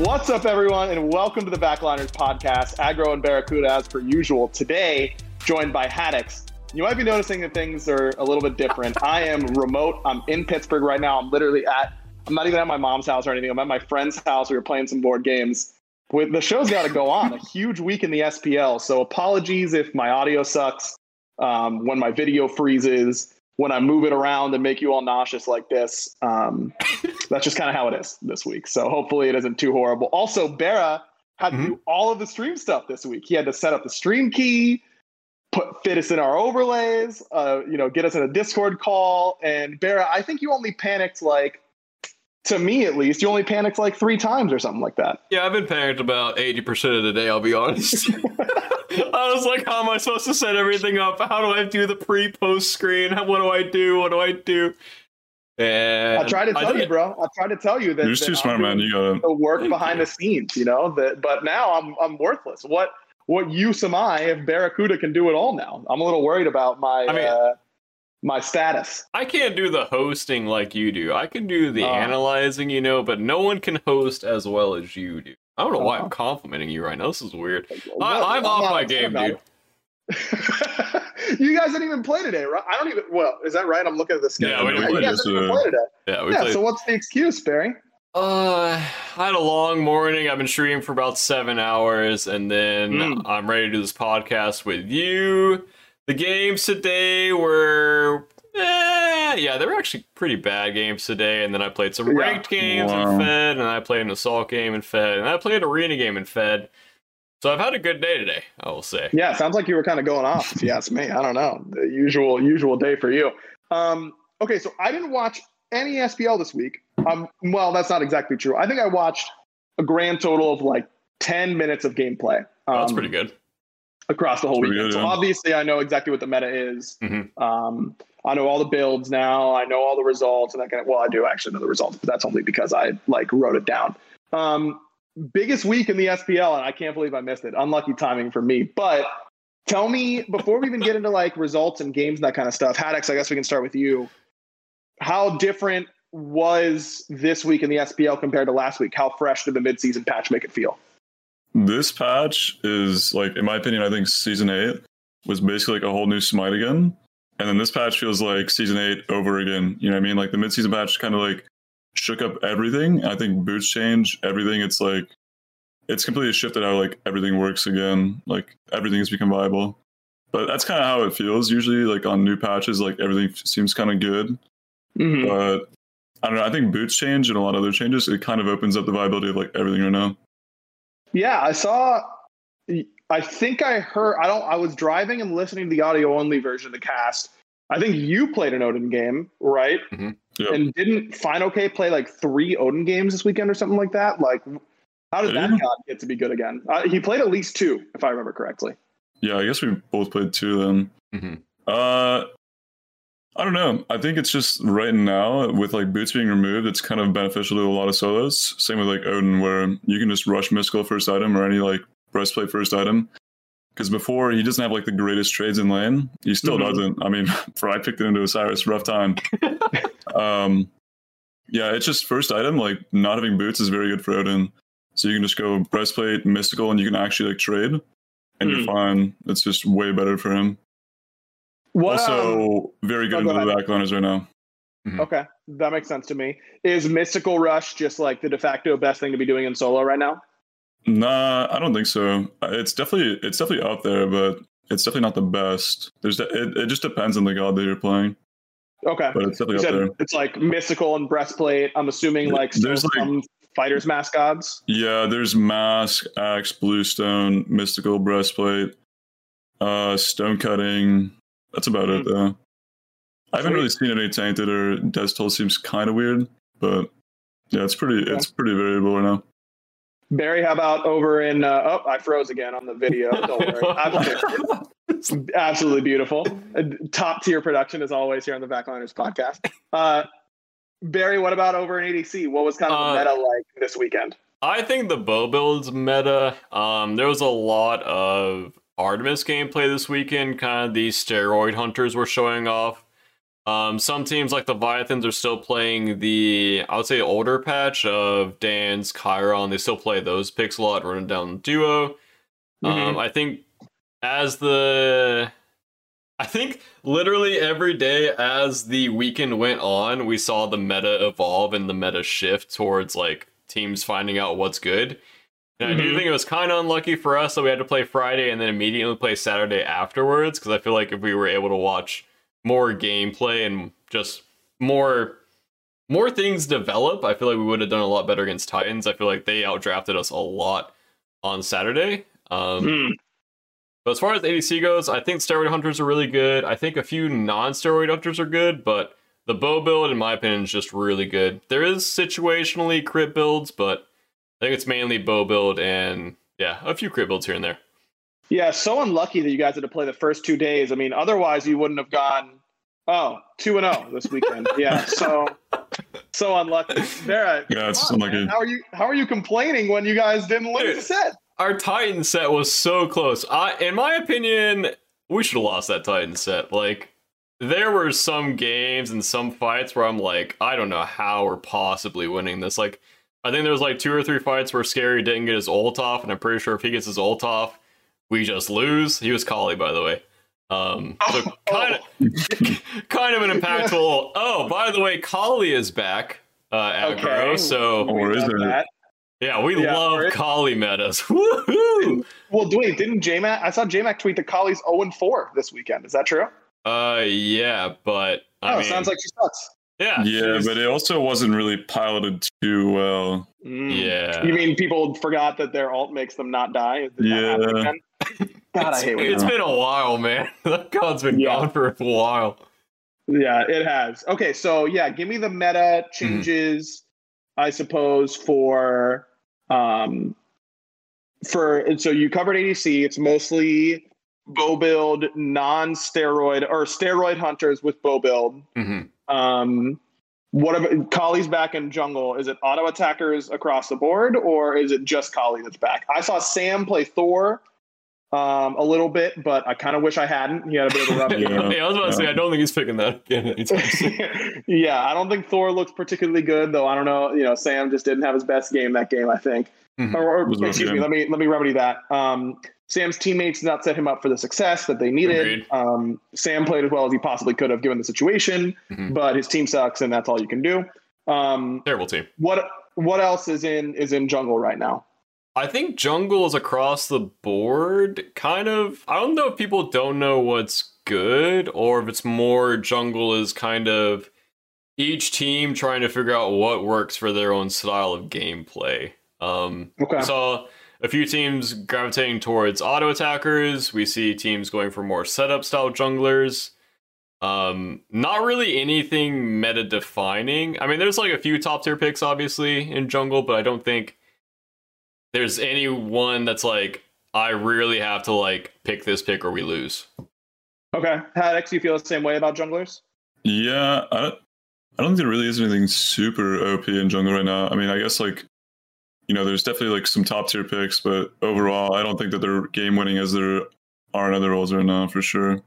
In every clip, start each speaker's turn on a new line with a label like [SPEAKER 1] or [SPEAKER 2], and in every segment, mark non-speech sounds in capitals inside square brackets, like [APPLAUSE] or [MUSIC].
[SPEAKER 1] What's up, everyone, and welcome to the Backliners podcast. Agro and Barracuda, as per usual. Today, joined by Haddix. You might be noticing that things are a little bit different. I am remote. I'm in Pittsburgh right now. I'm literally at. I'm not even at my mom's house or anything. I'm at my friend's house. We were playing some board games. With the show's got to go on. A huge week in the SPL. So apologies if my audio sucks, um, when my video freezes, when I move it around and make you all nauseous like this. Um, that's just kind of how it is this week. So hopefully it isn't too horrible. Also, Bera had
[SPEAKER 2] Mm-hmm.
[SPEAKER 1] to do all of the stream stuff this week. He had to set up the stream key, put fit us in our overlays, uh, you know, get us in a Discord call. And Bera, I think you only panicked like, to me at least, you only panicked like three times or something like that.
[SPEAKER 2] Yeah, I've been panicked about 80% of the day, I'll be honest. [LAUGHS] I was like, how am I supposed to set everything up? How do I do the pre post screen? How- What do I do? What do I do? And
[SPEAKER 1] I tried to tell you, bro. I tried to tell you that
[SPEAKER 3] You're just
[SPEAKER 1] that
[SPEAKER 3] too smart, man. You gotta.
[SPEAKER 1] the work behind
[SPEAKER 2] you.
[SPEAKER 1] the scenes, you know. That, but now I'm I'm worthless. What what use am I if Barracuda can do it all now? I'm a little worried about my
[SPEAKER 2] I mean-
[SPEAKER 1] uh, my status.
[SPEAKER 2] I can't do the hosting like you do. I can do the
[SPEAKER 1] Oh.
[SPEAKER 2] analyzing, you know, but no one can host as well as you do. I don't know why
[SPEAKER 1] Oh.
[SPEAKER 2] I'm complimenting you right now. This is weird.
[SPEAKER 1] What?
[SPEAKER 2] I, I'm off my game, dude. [LAUGHS]
[SPEAKER 1] you guys didn't even play today, right? I don't even. Well, is that right? I'm looking at the schedule.
[SPEAKER 2] Yeah, we didn't
[SPEAKER 1] you
[SPEAKER 3] play
[SPEAKER 1] guys didn't even play today.
[SPEAKER 2] Yeah, we
[SPEAKER 1] yeah.
[SPEAKER 2] played.
[SPEAKER 1] So what's the excuse, Barry?
[SPEAKER 2] Uh, I had a long morning. I've been streaming for about seven hours, and then
[SPEAKER 1] Mm.
[SPEAKER 2] I'm ready to do this podcast with you. The games today were, eh, yeah, they were actually pretty bad games today. And then I played some
[SPEAKER 1] Yeah.
[SPEAKER 2] ranked games
[SPEAKER 3] Wow.
[SPEAKER 2] and Fed, and I played an assault game in Fed, and I played an arena game in Fed. So I've had a good day today, I will say.
[SPEAKER 1] Yeah, sounds like you were kind of going off. If you ask me, I don't know. The usual usual day for you. Um, okay, so I didn't watch any SPL this week. Um, well, that's not exactly true. I think I watched a grand total of like ten minutes of gameplay. Um,
[SPEAKER 2] That's pretty good.
[SPEAKER 1] Across the whole
[SPEAKER 3] Pretty
[SPEAKER 1] weekend. so obviously, I know exactly what the meta is.
[SPEAKER 2] Mhm.
[SPEAKER 1] Um, I know all the builds now. I know all the results, and that kind of. Well, I do actually know the results, but that's only because I like wrote it down. Um, biggest week in the SPL, and I can't believe I missed it. Unlucky timing for me. But tell me before we even get into like results and games and that kind of stuff. Haddix, I guess we can start with you. How different was this week in the SPL compared to last week? How fresh did the midseason patch make it feel?
[SPEAKER 3] This patch is like, in my opinion, I think season eight was basically like a whole new Smite again, and then this patch feels like season eight over again. You know what I mean? Like the mid-season patch kind of like shook up everything. I think boots change everything. It's like it's completely shifted how like everything works again. Like everything has become viable. But that's kind of how it feels usually. Like on new patches, like everything seems kind of good.
[SPEAKER 1] Mhm.
[SPEAKER 3] But I don't know. I think boots change and a lot of other changes. It kind of opens up the viability of like everything right now.
[SPEAKER 1] Yeah, I saw. I think I heard. I don't. I was driving and listening to the audio only version of the cast. I think you played an Odin game, right?
[SPEAKER 3] Yep.
[SPEAKER 1] And didn't Fine OK play like three Odin games this weekend or something like that? Like, how did
[SPEAKER 3] Did
[SPEAKER 1] that
[SPEAKER 3] he?
[SPEAKER 1] god get to be good again? Uh, he played at least two, if I remember correctly.
[SPEAKER 3] Yeah, I guess we both played two then.
[SPEAKER 2] Mhm.
[SPEAKER 3] Uh, I don't know. I think it's just right now with like boots being removed, it's kind of beneficial to a lot of solos. Same with like Odin, where you can just rush mystical first item or any like breastplate first item. Because before he doesn't have like the greatest trades in lane. He still
[SPEAKER 1] Mhm.
[SPEAKER 3] doesn't. I mean, [LAUGHS] for I picked it into Osiris, rough time. [LAUGHS] um, yeah, it's just first item. Like not having boots is very good for Odin. So you can just go breastplate, mystical, and you can actually like trade, and
[SPEAKER 1] Hmm.
[SPEAKER 3] you're fine. It's just way better for him.
[SPEAKER 1] What,
[SPEAKER 3] also,
[SPEAKER 1] um,
[SPEAKER 3] very good
[SPEAKER 1] oh,
[SPEAKER 3] into
[SPEAKER 1] go
[SPEAKER 3] the backliners right now.
[SPEAKER 1] okay, that makes sense to me. Is Mystical Rush just like the de facto best thing to be doing in solo right now?
[SPEAKER 3] Nah, I don't think so. It's definitely it's definitely up there, but it's definitely not the best. There's de- it, it just depends on the god that you're playing,
[SPEAKER 1] Okay.
[SPEAKER 3] but it's definitely
[SPEAKER 1] said
[SPEAKER 3] there.
[SPEAKER 1] it's like mystical and breastplate. I'm assuming like
[SPEAKER 3] There's, like-
[SPEAKER 1] some fighters mask gods.
[SPEAKER 3] Yeah, there's mask, axe, bluestone, mystical breastplate, uh, stone cutting. That's about it though. I haven't
[SPEAKER 1] Sweet.
[SPEAKER 3] really seen any tainted or Death Toll seems kind of weird, but yeah, it's pretty
[SPEAKER 1] Okay.
[SPEAKER 3] it's pretty variable right now.
[SPEAKER 1] Barry, how about over in? Uh, oh, I froze again on the video. [LAUGHS] Don't worry. [LAUGHS] Absolutely, absolutely beautiful. Uh, Top tier production as always here on the Backliners podcast. Uh, Barry, what about over in ADC? What was kind of
[SPEAKER 2] Uh,
[SPEAKER 1] the meta like this weekend?
[SPEAKER 2] I think the bow builds meta. Um, there was a lot of Artemis gameplay this weekend. Kind of these steroid hunters were showing off. Um, some teams like the Leviathans are still playing the, I would say, older patch of Dan's Chiron. They still play those picks a lot, running down the duo. Um,
[SPEAKER 1] Mhm.
[SPEAKER 2] I think as the, I think literally every day as the weekend went on, we saw the meta evolve and the meta shift towards like teams finding out what's good. And I do
[SPEAKER 1] Mhm.
[SPEAKER 2] think it was kind of unlucky for us that we had to play Friday and then immediately play Saturday afterwards. Because I feel like if we were able to watch more gameplay and just more more things develop, I feel like we would have done a lot better against Titans. I feel like they outdrafted us a lot on Saturday. Um,
[SPEAKER 1] Hmm.
[SPEAKER 2] but as far as ADC goes, I think steroid hunters are really good. I think a few non-steroid hunters are good, but the bow build, in my opinion, is just really good. There is situationally crit builds, but I think it's mainly bow build and yeah, a few crit builds here and there.
[SPEAKER 1] Yeah, so unlucky that you guys had to play the first two days. I mean, otherwise you wouldn't have gone oh, 2 and 0 this weekend. [LAUGHS] yeah, so so unlucky. Vera, uh,
[SPEAKER 3] Yeah, it's
[SPEAKER 1] on,
[SPEAKER 3] unlucky.
[SPEAKER 1] man. How are you how are you complaining when you guys didn't lose
[SPEAKER 2] Dude.
[SPEAKER 1] a set?
[SPEAKER 2] Our Titan set was so close. I, in my opinion, we should have lost that Titan set. Like, there were some games and some fights where I'm like, I don't know how we're possibly winning this. Like, I think there was like two or three fights where Scary didn't get his ult off, and I'm pretty sure if he gets his ult off, we just lose. He was Kali, by the way. Um, so kind of, [LAUGHS] kind of an impactful. Oh, by the way, Kali is back. Uh, aggro,
[SPEAKER 1] Okay.
[SPEAKER 2] so
[SPEAKER 3] Or is
[SPEAKER 1] Love
[SPEAKER 3] it?
[SPEAKER 1] that.
[SPEAKER 2] yeah, we
[SPEAKER 1] Yeah,
[SPEAKER 2] love
[SPEAKER 1] right.
[SPEAKER 2] Kali metas. [LAUGHS] Woohoo!
[SPEAKER 1] Well, wait, didn't JMac? I saw JMac tweet that Kali's 0 and 4 this weekend. Is that true?
[SPEAKER 2] Uh, yeah, but I
[SPEAKER 1] oh,
[SPEAKER 2] mean,
[SPEAKER 1] sounds like she sucks.
[SPEAKER 2] Yeah,
[SPEAKER 3] Yeah,
[SPEAKER 2] she's-
[SPEAKER 3] but it also wasn't really piloted too well.
[SPEAKER 1] Mm.
[SPEAKER 2] yeah,
[SPEAKER 1] You mean people forgot that their alt makes them not die? Did that
[SPEAKER 3] Yeah.
[SPEAKER 1] again? [LAUGHS] God, I hate when
[SPEAKER 2] it's
[SPEAKER 1] that
[SPEAKER 2] been a while, man. [LAUGHS] that god's been
[SPEAKER 1] Yeah.
[SPEAKER 2] gone for a while.
[SPEAKER 1] Yeah, it has. Okay, so yeah, give me the meta changes, I suppose, for um for and so you covered ADC. It's mostly bow build, non-steroid or steroid hunters with bow build.
[SPEAKER 2] hmm
[SPEAKER 1] Um what about Kali's back in jungle? Is it auto attackers across the board, or is it just Kali that's back? I saw Sam play Thor um, a little bit, but I kind of wish I hadn't. He had a bit of a rough [LAUGHS]
[SPEAKER 2] Yeah,
[SPEAKER 3] Yeah,
[SPEAKER 2] I was about to say. I don't think he's picking that again. anytime [LAUGHS] soon.
[SPEAKER 1] yeah, I don't think Thor looks particularly good, though. I don't know. You know, Sam just didn't have his best game that game. I think,
[SPEAKER 2] Mhm.
[SPEAKER 1] or, or excuse me. Let me let me remedy that. Um, Sam's teammates did not set him up for the success that they needed. Um, Sam played as well as he possibly could have given the situation,
[SPEAKER 2] Mhm.
[SPEAKER 1] but his team sucks, and that's all you can do. Um,
[SPEAKER 2] Terrible team.
[SPEAKER 1] what what else is in is in jungle right now?
[SPEAKER 2] I think jungle is across the board. Kind of. I don't know if people don't know what's good, or if it's more jungle is kind of each team trying to figure out what works for their own style of gameplay. Um,
[SPEAKER 1] Okay.
[SPEAKER 2] Saw a few teams gravitating towards auto attackers. We see teams going for more setup style junglers. Um, not really anything meta defining. I mean, there's like a few top tier picks, obviously, in jungle, but I don't think there's any one that's like, I really have to like pick this pick or we lose.
[SPEAKER 1] Okay, Haddix, you feel the same way about junglers?
[SPEAKER 3] Yeah, I don't, I don't think there really is anything super OP in jungle right now. I mean, I guess like, you know, there's definitely like some top tier picks, but overall, I don't think that they're game winning as there are in other roles right now for sure.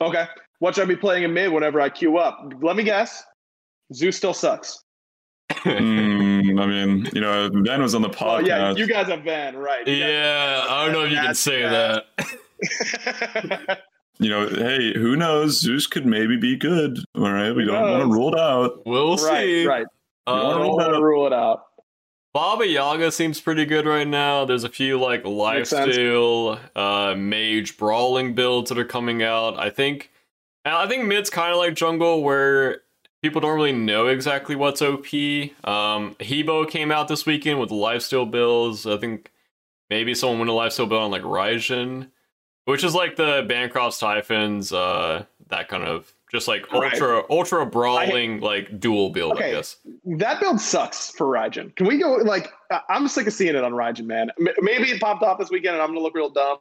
[SPEAKER 1] Okay, what should I be playing in mid whenever I queue up? Let me guess. Zeus still sucks.
[SPEAKER 3] Mm, I mean, you know, Ben was on the
[SPEAKER 1] Oh
[SPEAKER 3] podcast.
[SPEAKER 1] yeah, you guys have Van, right? You
[SPEAKER 2] yeah, I don't know if you can say
[SPEAKER 1] bad.
[SPEAKER 2] that. [LAUGHS]
[SPEAKER 3] you know, hey, who knows? Zeus could maybe be good. All right, we
[SPEAKER 1] Who
[SPEAKER 3] don't want to rule it out.
[SPEAKER 2] We'll
[SPEAKER 1] right,
[SPEAKER 2] see.
[SPEAKER 1] right.
[SPEAKER 3] You wanna
[SPEAKER 2] Um,
[SPEAKER 1] Don't want to rule it out.
[SPEAKER 2] Baba Yaga seems pretty good right now. There's a few like lifesteal, uh, mage brawling builds that are coming out. I think, I think mid's kind of like jungle where people don't really know exactly what's OP. Um, He Bo came out this weekend with lifesteal builds. I think maybe someone went a lifesteal build on like Raijin, which is like the Bancroft's Typhons, uh, that kind of just like
[SPEAKER 1] Right.
[SPEAKER 2] ultra ultra brawling like dual build. I
[SPEAKER 1] Okay.
[SPEAKER 2] guess.
[SPEAKER 1] That build sucks for Raijin. Can we go like I- I'm sick of seeing it on Raijin, man. M- Maybe it popped off this weekend and I'm gonna look real dumb.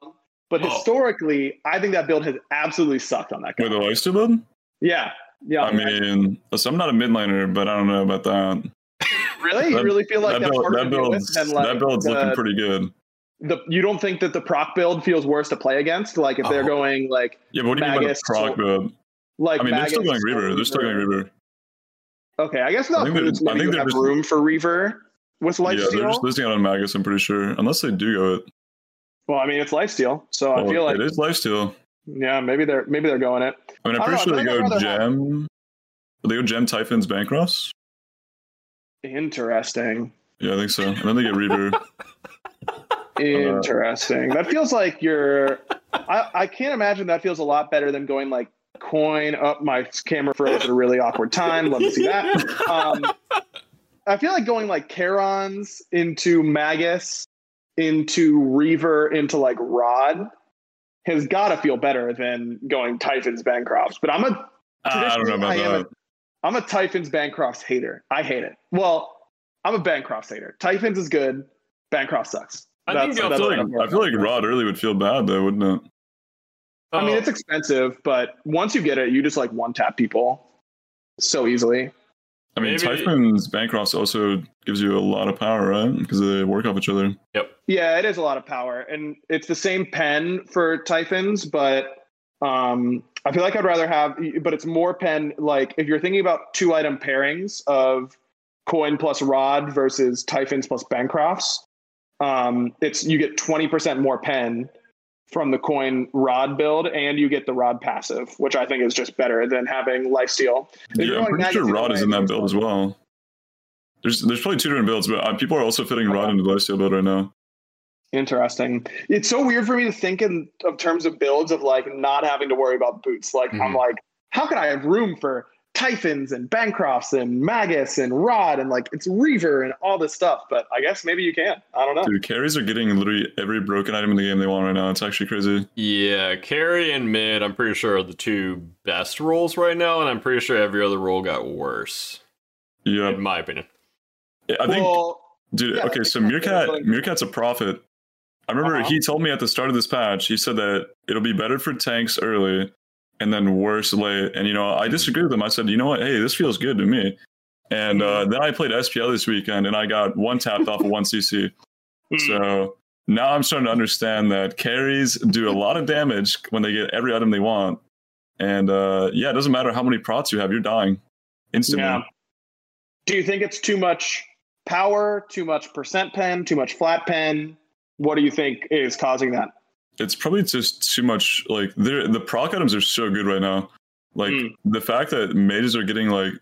[SPEAKER 1] But
[SPEAKER 2] Oh.
[SPEAKER 1] historically, I think that build has absolutely sucked on that guy.
[SPEAKER 3] With the lifesteal build?
[SPEAKER 1] Yeah. Yeah.
[SPEAKER 3] I mean, so I'm not a midliner, but I don't know about that. [LAUGHS]
[SPEAKER 1] really? You really feel like
[SPEAKER 3] that
[SPEAKER 1] that's
[SPEAKER 3] build, that
[SPEAKER 1] to with
[SPEAKER 3] build's,
[SPEAKER 1] than like
[SPEAKER 3] that build's
[SPEAKER 1] the-
[SPEAKER 3] looking pretty good.
[SPEAKER 1] the you don't think that the proc build feels worse to play against? Like if they're
[SPEAKER 2] Oh.
[SPEAKER 1] going like
[SPEAKER 3] Yeah, but what do you mean by the proc build?
[SPEAKER 1] Like
[SPEAKER 3] I mean, they're still going Reaver. They're still going Reaver.
[SPEAKER 1] Okay, I guess not.
[SPEAKER 3] I
[SPEAKER 1] think
[SPEAKER 3] I think they're
[SPEAKER 1] have
[SPEAKER 3] just-
[SPEAKER 1] room for Reaver with
[SPEAKER 3] Yeah,
[SPEAKER 1] Lifesteal.
[SPEAKER 3] they're just listing it on Magus. I'm pretty sure, unless they do go it.
[SPEAKER 1] well, I mean, it's Lifesteal, so I
[SPEAKER 3] oh,
[SPEAKER 1] feel like
[SPEAKER 3] it is lifesteal.
[SPEAKER 1] yeah, maybe they're maybe they're going it.
[SPEAKER 3] I mean, I'm
[SPEAKER 1] I
[SPEAKER 3] pretty
[SPEAKER 1] don't
[SPEAKER 3] sure they go Gem. They go Gem Typhons Bancrofts.
[SPEAKER 1] Interesting.
[SPEAKER 3] Yeah, I think so. And then they get Reaver. [LAUGHS]
[SPEAKER 1] Uh, Interesting. that feels like you're. I, I can't imagine that feels a lot better than going like coin up. My camera froze at a really awkward time. Love to see that. Um, I feel like going like Charons into Magus into Reaver into like Rod has got to feel better than going Typhons Bancrofts. But I'm a
[SPEAKER 3] I don't know about
[SPEAKER 1] I am
[SPEAKER 3] that.
[SPEAKER 1] a, I'm a Typhons Bancrofts hater. I hate it. Well, I'm a Bancrofts hater. Typhons is good. Bancroft sucks.
[SPEAKER 2] I
[SPEAKER 1] That's-
[SPEAKER 2] think
[SPEAKER 3] I feel like I feel like Rod early would feel bad though, wouldn't it?
[SPEAKER 1] I mean,
[SPEAKER 2] Oh,
[SPEAKER 1] it's expensive, but once you get it, you just like one tap people so easily.
[SPEAKER 3] I mean,
[SPEAKER 2] Maybe-
[SPEAKER 3] Typhon's Bancrofts also gives you a lot of power, right? Because they work off each other. Yep.
[SPEAKER 1] Yeah, it is a lot of power, and it's the same pen for Typhons, but um, I feel like I'd rather have, but it's more pen. Like if you're thinking about two item pairings of coin plus rod versus Typhons plus Bancrofts, um, it's you get twenty percent more pen from the coin rod build, and you get the rod passive, which I think is just better than having lifesteal. If
[SPEAKER 3] Yeah, I'm pretty sure Rod is in that build as well. There's there's probably two different builds, but uh, people are also fitting Rod into the lifesteal build right now.
[SPEAKER 1] Interesting. It's so weird for me to think in of terms of builds of like not having to worry about boots. Like I'm
[SPEAKER 2] Mhm.
[SPEAKER 1] like, how can I have room for Typhons and Bancrofts and Magus and Rod and like it's Reaver and all this stuff? But I guess maybe you can. I don't know.
[SPEAKER 3] Dude, carries are getting literally every broken item in the game they want right now. It's actually crazy.
[SPEAKER 2] Yeah, carry and mid, I'm pretty sure are the two best roles right now, and I'm pretty sure every other role got worse,
[SPEAKER 3] Yeah,
[SPEAKER 2] in my opinion.
[SPEAKER 3] I think,
[SPEAKER 1] well,
[SPEAKER 3] dude.
[SPEAKER 1] yeah,
[SPEAKER 3] okay, so
[SPEAKER 1] exactly
[SPEAKER 3] Meerkat,
[SPEAKER 1] what
[SPEAKER 3] Meerkat's a prophet. I remember
[SPEAKER 1] Uh-huh.
[SPEAKER 3] he told me at the start of this patch, he said that it'll be better for tanks early and then worse late. And you know, I disagree with him. I said, you know what? Hey, this feels good to me. And uh, then I played SPL this weekend, and I got one tapped off of one [LAUGHS] CC.
[SPEAKER 1] Hmm.
[SPEAKER 3] So now I'm starting to understand that carries do a lot of damage when they get every item they want. And uh, yeah, it doesn't matter how many prots you have, you're dying instantly.
[SPEAKER 1] yeah. Do you think it's too much power, too much percent pen, too much flat pen? What do you think is causing that?
[SPEAKER 3] It's probably just too much. Like they're, the proc items are so good right now. Like
[SPEAKER 1] Mm.
[SPEAKER 3] the fact that mages are getting like,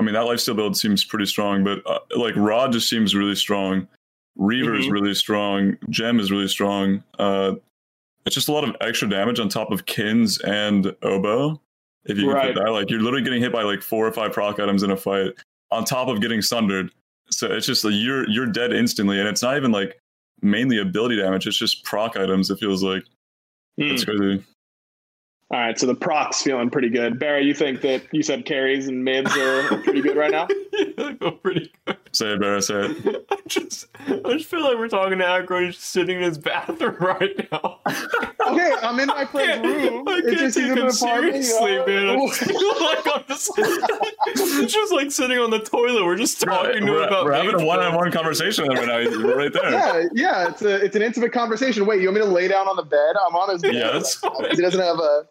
[SPEAKER 3] I mean that lifesteal build seems pretty strong, but uh, like Rod just seems really strong. Reaver is
[SPEAKER 1] Mhm.
[SPEAKER 3] really strong. Gem is really strong. Uh, it's just a lot of extra damage on top of Kins and Oboe. If you
[SPEAKER 1] right.
[SPEAKER 3] that, like you're literally getting hit by like four or five proc items in a fight, on top of getting sundered. So it's just like you're you're dead instantly, and it's not even like mainly ability damage. It's just proc items. It feels like
[SPEAKER 1] Hmm.
[SPEAKER 3] it's crazy.
[SPEAKER 1] All right, so the procs feeling pretty good. Barry, you think that you said carries and mids are pretty good right now?
[SPEAKER 2] yeah, [LAUGHS] I feel pretty good.
[SPEAKER 3] Say it, Barry. Say it. [LAUGHS]
[SPEAKER 2] I just, I just feel like we're talking to Aggro just sitting in his bathroom right now. [LAUGHS]
[SPEAKER 1] Okay, I'm in my friend's room.
[SPEAKER 2] I
[SPEAKER 1] It's
[SPEAKER 2] can't
[SPEAKER 1] just
[SPEAKER 2] take
[SPEAKER 1] he's in
[SPEAKER 2] him
[SPEAKER 1] an apartment, you
[SPEAKER 2] seriously,
[SPEAKER 1] know?
[SPEAKER 2] man. I just feel like I'm just, just like sitting on the toilet. We're just talking to him
[SPEAKER 3] we're,
[SPEAKER 2] about
[SPEAKER 3] we're having a one-on-one conversation right now. We're right there.
[SPEAKER 1] Yeah, yeah, it's a it's an intimate conversation. Wait, you want me to lay down on the bed? I'm on his bed.
[SPEAKER 3] Yeah, that's
[SPEAKER 1] He doesn't have a.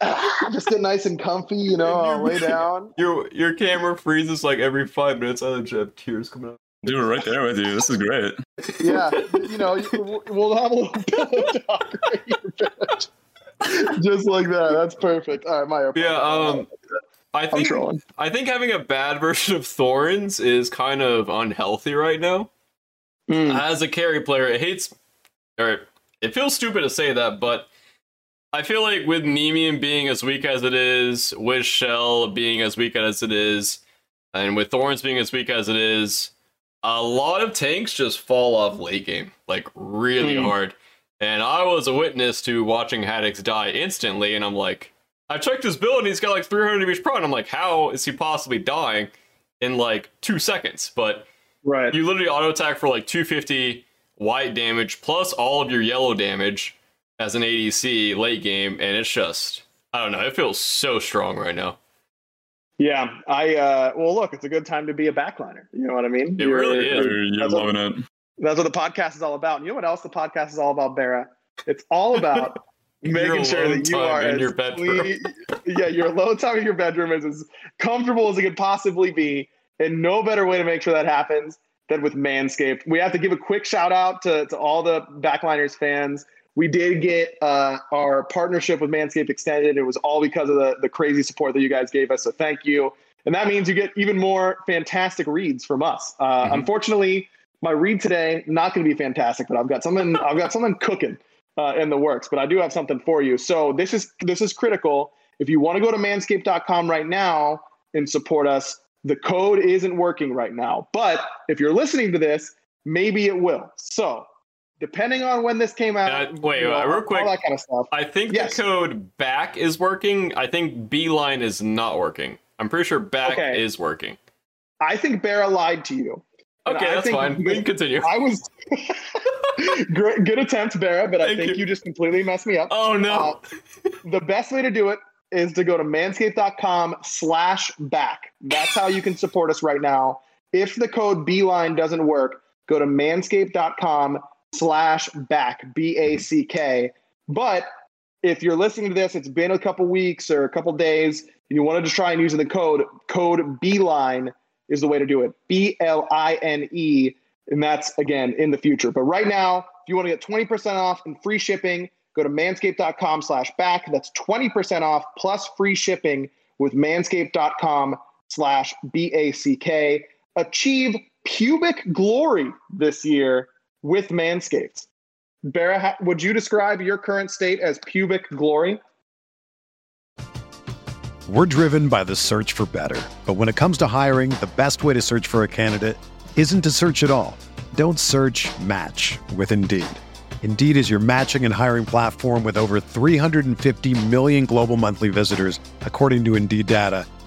[SPEAKER 1] [LAUGHS] Just get nice and comfy, you know. I'll lay down. [LAUGHS]
[SPEAKER 2] Your your camera freezes like every five minutes. I legit have tears coming out.
[SPEAKER 3] Dude, we're right there with you. This is great.
[SPEAKER 1] Yeah, you know, we'll have a little [LAUGHS] pillow talk right here, just like that. That's perfect. All right, my
[SPEAKER 2] Yeah, um, I
[SPEAKER 1] I'm
[SPEAKER 2] think
[SPEAKER 1] trolling.
[SPEAKER 2] I think having a bad version of Thorns is kind of unhealthy right now.
[SPEAKER 1] Mm.
[SPEAKER 2] As a carry player, it hates or it feels stupid to say that, but I feel like with Nemean being as weak as it is, with Shell being as weak as it is, and with Thorns being as weak as it is, a lot of tanks just fall off late game, like really
[SPEAKER 1] Hmm.
[SPEAKER 2] hard. And I was a witness to watching Haddix die instantly, and I'm like, I checked his build and he's got like 300 of each pro, and I'm like, how is he possibly dying in like two seconds? But
[SPEAKER 1] Right.
[SPEAKER 2] you literally auto attack for like 250 white damage plus all of your yellow damage as an ADC late game, and it's just I don't know. It feels so strong right now.
[SPEAKER 1] Yeah, I uh well look, it's a good time to be a backliner. You know what I mean?
[SPEAKER 2] It really is.
[SPEAKER 3] You're, you're
[SPEAKER 1] That's what-
[SPEAKER 3] loving it.
[SPEAKER 1] That's what the podcast is all about. And you know what else the podcast is all about, Bara? It's all about [LAUGHS] making sure that you are
[SPEAKER 2] in your
[SPEAKER 1] bedroom. Clean, yeah, your alone time in your bedroom is as comfortable as it could possibly be, and no better way to make sure that happens than with Manscaped. We have to give a quick shout out to, to all the Backliners fans. We did get uh, our partnership with Manscaped extended. It was all because of the, the crazy support that you guys gave us. So thank you. And that means you get even more fantastic reads from us. Uh, mm-hmm. Unfortunately, my read today not going to be fantastic, but I've got something. I've got something cooking uh, in the works. But I do have something for you. So this is this is critical. If you want to go to Manscaped.com right now and support us, the code isn't working right now. But if you're listening to this, maybe it will. So depending on when this came out.
[SPEAKER 2] Uh, wait, you know, real quick.
[SPEAKER 1] All that kind of stuff.
[SPEAKER 2] I think yes. the code back is working. I think Beeline is not working. I'm pretty sure back okay. is working.
[SPEAKER 1] I think Barra lied to you.
[SPEAKER 2] Okay, that's fine. We can continue.
[SPEAKER 1] I was [LAUGHS] great, good attempt, Barra, but Thank I think you. you. just completely messed me up.
[SPEAKER 2] Oh no!
[SPEAKER 1] Uh, the best way to do it is to go to manscaped.com slash back. That's how you can support us right now. If the code Beeline doesn't work, go to manscaped.com slash back, B A C K. But if you're listening to this, it's been a couple weeks or a couple days, and you wanted to try and use the code, code Beeline is the way to do it. B L I N E. And that's again in the future. But right now, if you want to get 20% off and free shipping, go to manscaped.com slash back. That's 20% off plus free shipping with manscaped.com slash B A C K. Achieve pubic glory this year with Manscaped. Barra, would you describe your current state as pubic glory?
[SPEAKER 4] We're driven by the search for better. But when it comes to hiring, the best way to search for a candidate isn't to search at all. Don't search match with Indeed. Indeed is your matching and hiring platform with over 350 million global monthly visitors, according to Indeed data,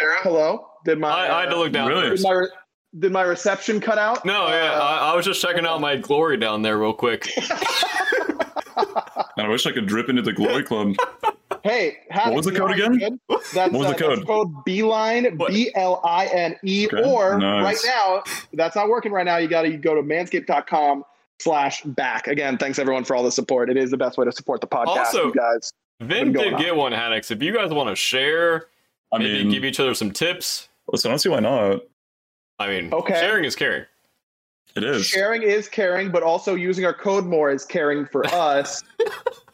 [SPEAKER 2] Yep.
[SPEAKER 1] Hello.
[SPEAKER 2] Did my I, I had to look down. Really?
[SPEAKER 1] Did my, did my reception cut out?
[SPEAKER 2] No, yeah, uh, I, I, was just checking out my glory down there real quick. [LAUGHS]
[SPEAKER 3] I wish I could drip into the glory club.
[SPEAKER 1] Hey,
[SPEAKER 3] what was the code again? [LAUGHS]
[SPEAKER 1] That's, what was uh, the code? code Beeline, B L I N E. Or nice. right now, that's not working right now. You got to go to manscaped.com slash back. Again, thanks everyone for all the support. It is the best way to support the podcast. Also, you guys.
[SPEAKER 2] Vin did on. get one, Haddix. If you guys want to share, I maybe mean, give each other some tips.
[SPEAKER 3] Listen, I don't see why not.
[SPEAKER 2] I mean, okay. sharing is caring.
[SPEAKER 3] It is.
[SPEAKER 1] Sharing is caring, but also using our code more is caring for [LAUGHS] us.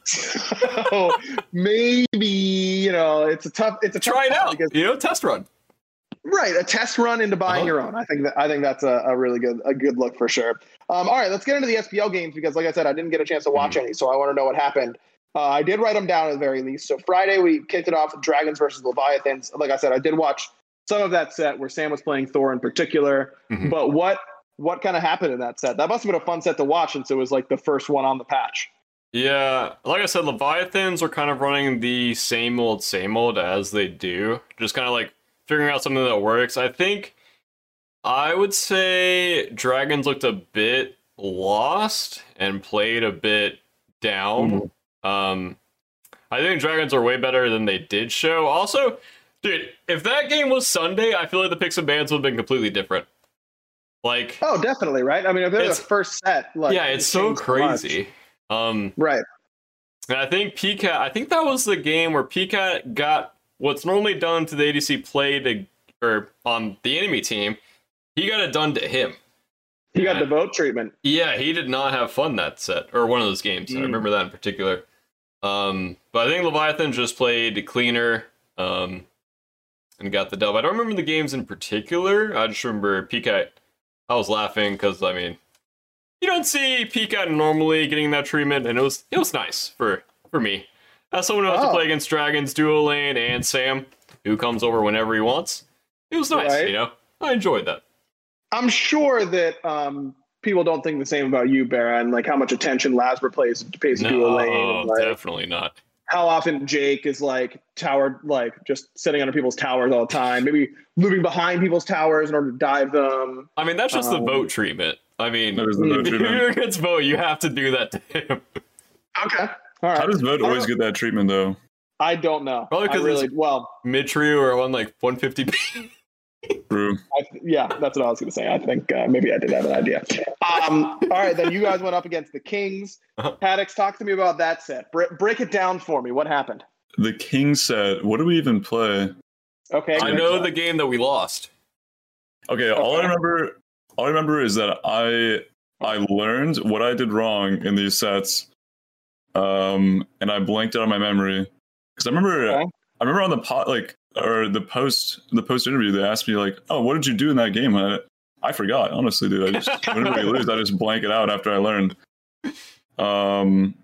[SPEAKER 1] so maybe you know it's a tough. It's a
[SPEAKER 2] try it out. Because, you know, test run.
[SPEAKER 1] Right, a test run into buying uh-huh. your own. I think that I think that's a, a, really good a good look for sure. Um, all right, let's get into the SPL games because, like I said, I didn't get a chance to watch mm. any, so I want to know what happened. Uh, I did write them down at the very least. So Friday we kicked it off with Dragons versus Leviathans. Like I said, I did watch some of that set where Sam was playing Thor in particular.
[SPEAKER 2] Mhm.
[SPEAKER 1] But what what kind of happened in that set? That must have been a fun set to watch since it was like the first one on the patch.
[SPEAKER 2] Yeah, like I said, Leviathans are kind of running the same old, same old as they do. Just kind of like figuring out something that works. I think I would say Dragons looked a bit lost and played a bit down. Um, I think Dragons are way better than they did show. Also, dude, if that game was Sunday, I feel like the picks and bans would have been completely different. Like,
[SPEAKER 1] Oh, definitely, right? I mean, if they're the first set, like
[SPEAKER 2] yeah,
[SPEAKER 1] it
[SPEAKER 2] it's so crazy. Um,
[SPEAKER 1] Right.
[SPEAKER 2] And I think PCAT, I think that was the game where PCAT got what's normally done to the ADC play to, or on the enemy team, he got it done to him.
[SPEAKER 1] He got the vote treatment.
[SPEAKER 2] Yeah, he did not have fun that set, or one of those games. I
[SPEAKER 1] Mm.
[SPEAKER 2] remember that in particular. Um, but I think Leviathan just played cleaner um, and got the dub. I don't remember the games in particular. I just remember PCAT. I was laughing because, I mean, you don't see PCAT normally getting that treatment, and it was it was nice for for me as someone who has to
[SPEAKER 1] Oh.
[SPEAKER 2] play against Dragons, Duo Lane, and Sam, who comes over whenever he wants. It was nice,
[SPEAKER 1] Right.
[SPEAKER 2] you know. I enjoyed that.
[SPEAKER 1] I'm sure that um, people don't think the same about you, Barra, and like how much attention Lasper plays pays to Duo Lane.
[SPEAKER 2] No,
[SPEAKER 1] like,
[SPEAKER 2] definitely not.
[SPEAKER 1] how often Jake is like tower, like just sitting under people's towers all the time, maybe moving behind people's towers in order to dive them.
[SPEAKER 2] I mean, that's just the
[SPEAKER 1] Um,
[SPEAKER 2] vote treatment. I mean,
[SPEAKER 3] That is the vote [LAUGHS]
[SPEAKER 2] if you're against vote, you have to do that to him.
[SPEAKER 1] Okay. All right.
[SPEAKER 3] How does Vote always get that treatment though?
[SPEAKER 1] I don't know.
[SPEAKER 2] Probably
[SPEAKER 1] I
[SPEAKER 2] 'cause
[SPEAKER 1] really
[SPEAKER 2] it's-
[SPEAKER 1] well.
[SPEAKER 2] Mid trio or on like 150.
[SPEAKER 3] True.
[SPEAKER 1] I, yeah, that's what I was going to say. I think uh, maybe I did have an idea. Um, all right, then you guys went up against the Kings.
[SPEAKER 2] Uh-huh.
[SPEAKER 1] Talk to me about that set. Bre- break it down for me. What happened?
[SPEAKER 3] The King said, "What do we even play?"
[SPEAKER 1] Okay.
[SPEAKER 2] I know the game that we lost.
[SPEAKER 3] Okay, all I remember, all I remember is that I I learned what I did wrong in these sets, um, and I blanked out of my memory because I remember
[SPEAKER 1] Okay.
[SPEAKER 3] I remember on the pot like or the post the post interview they asked me like, "Oh, what did you do in that game?" I, I forgot honestly, dude. I just [LAUGHS] whenever we lose, I just blank it out after I learned. Um,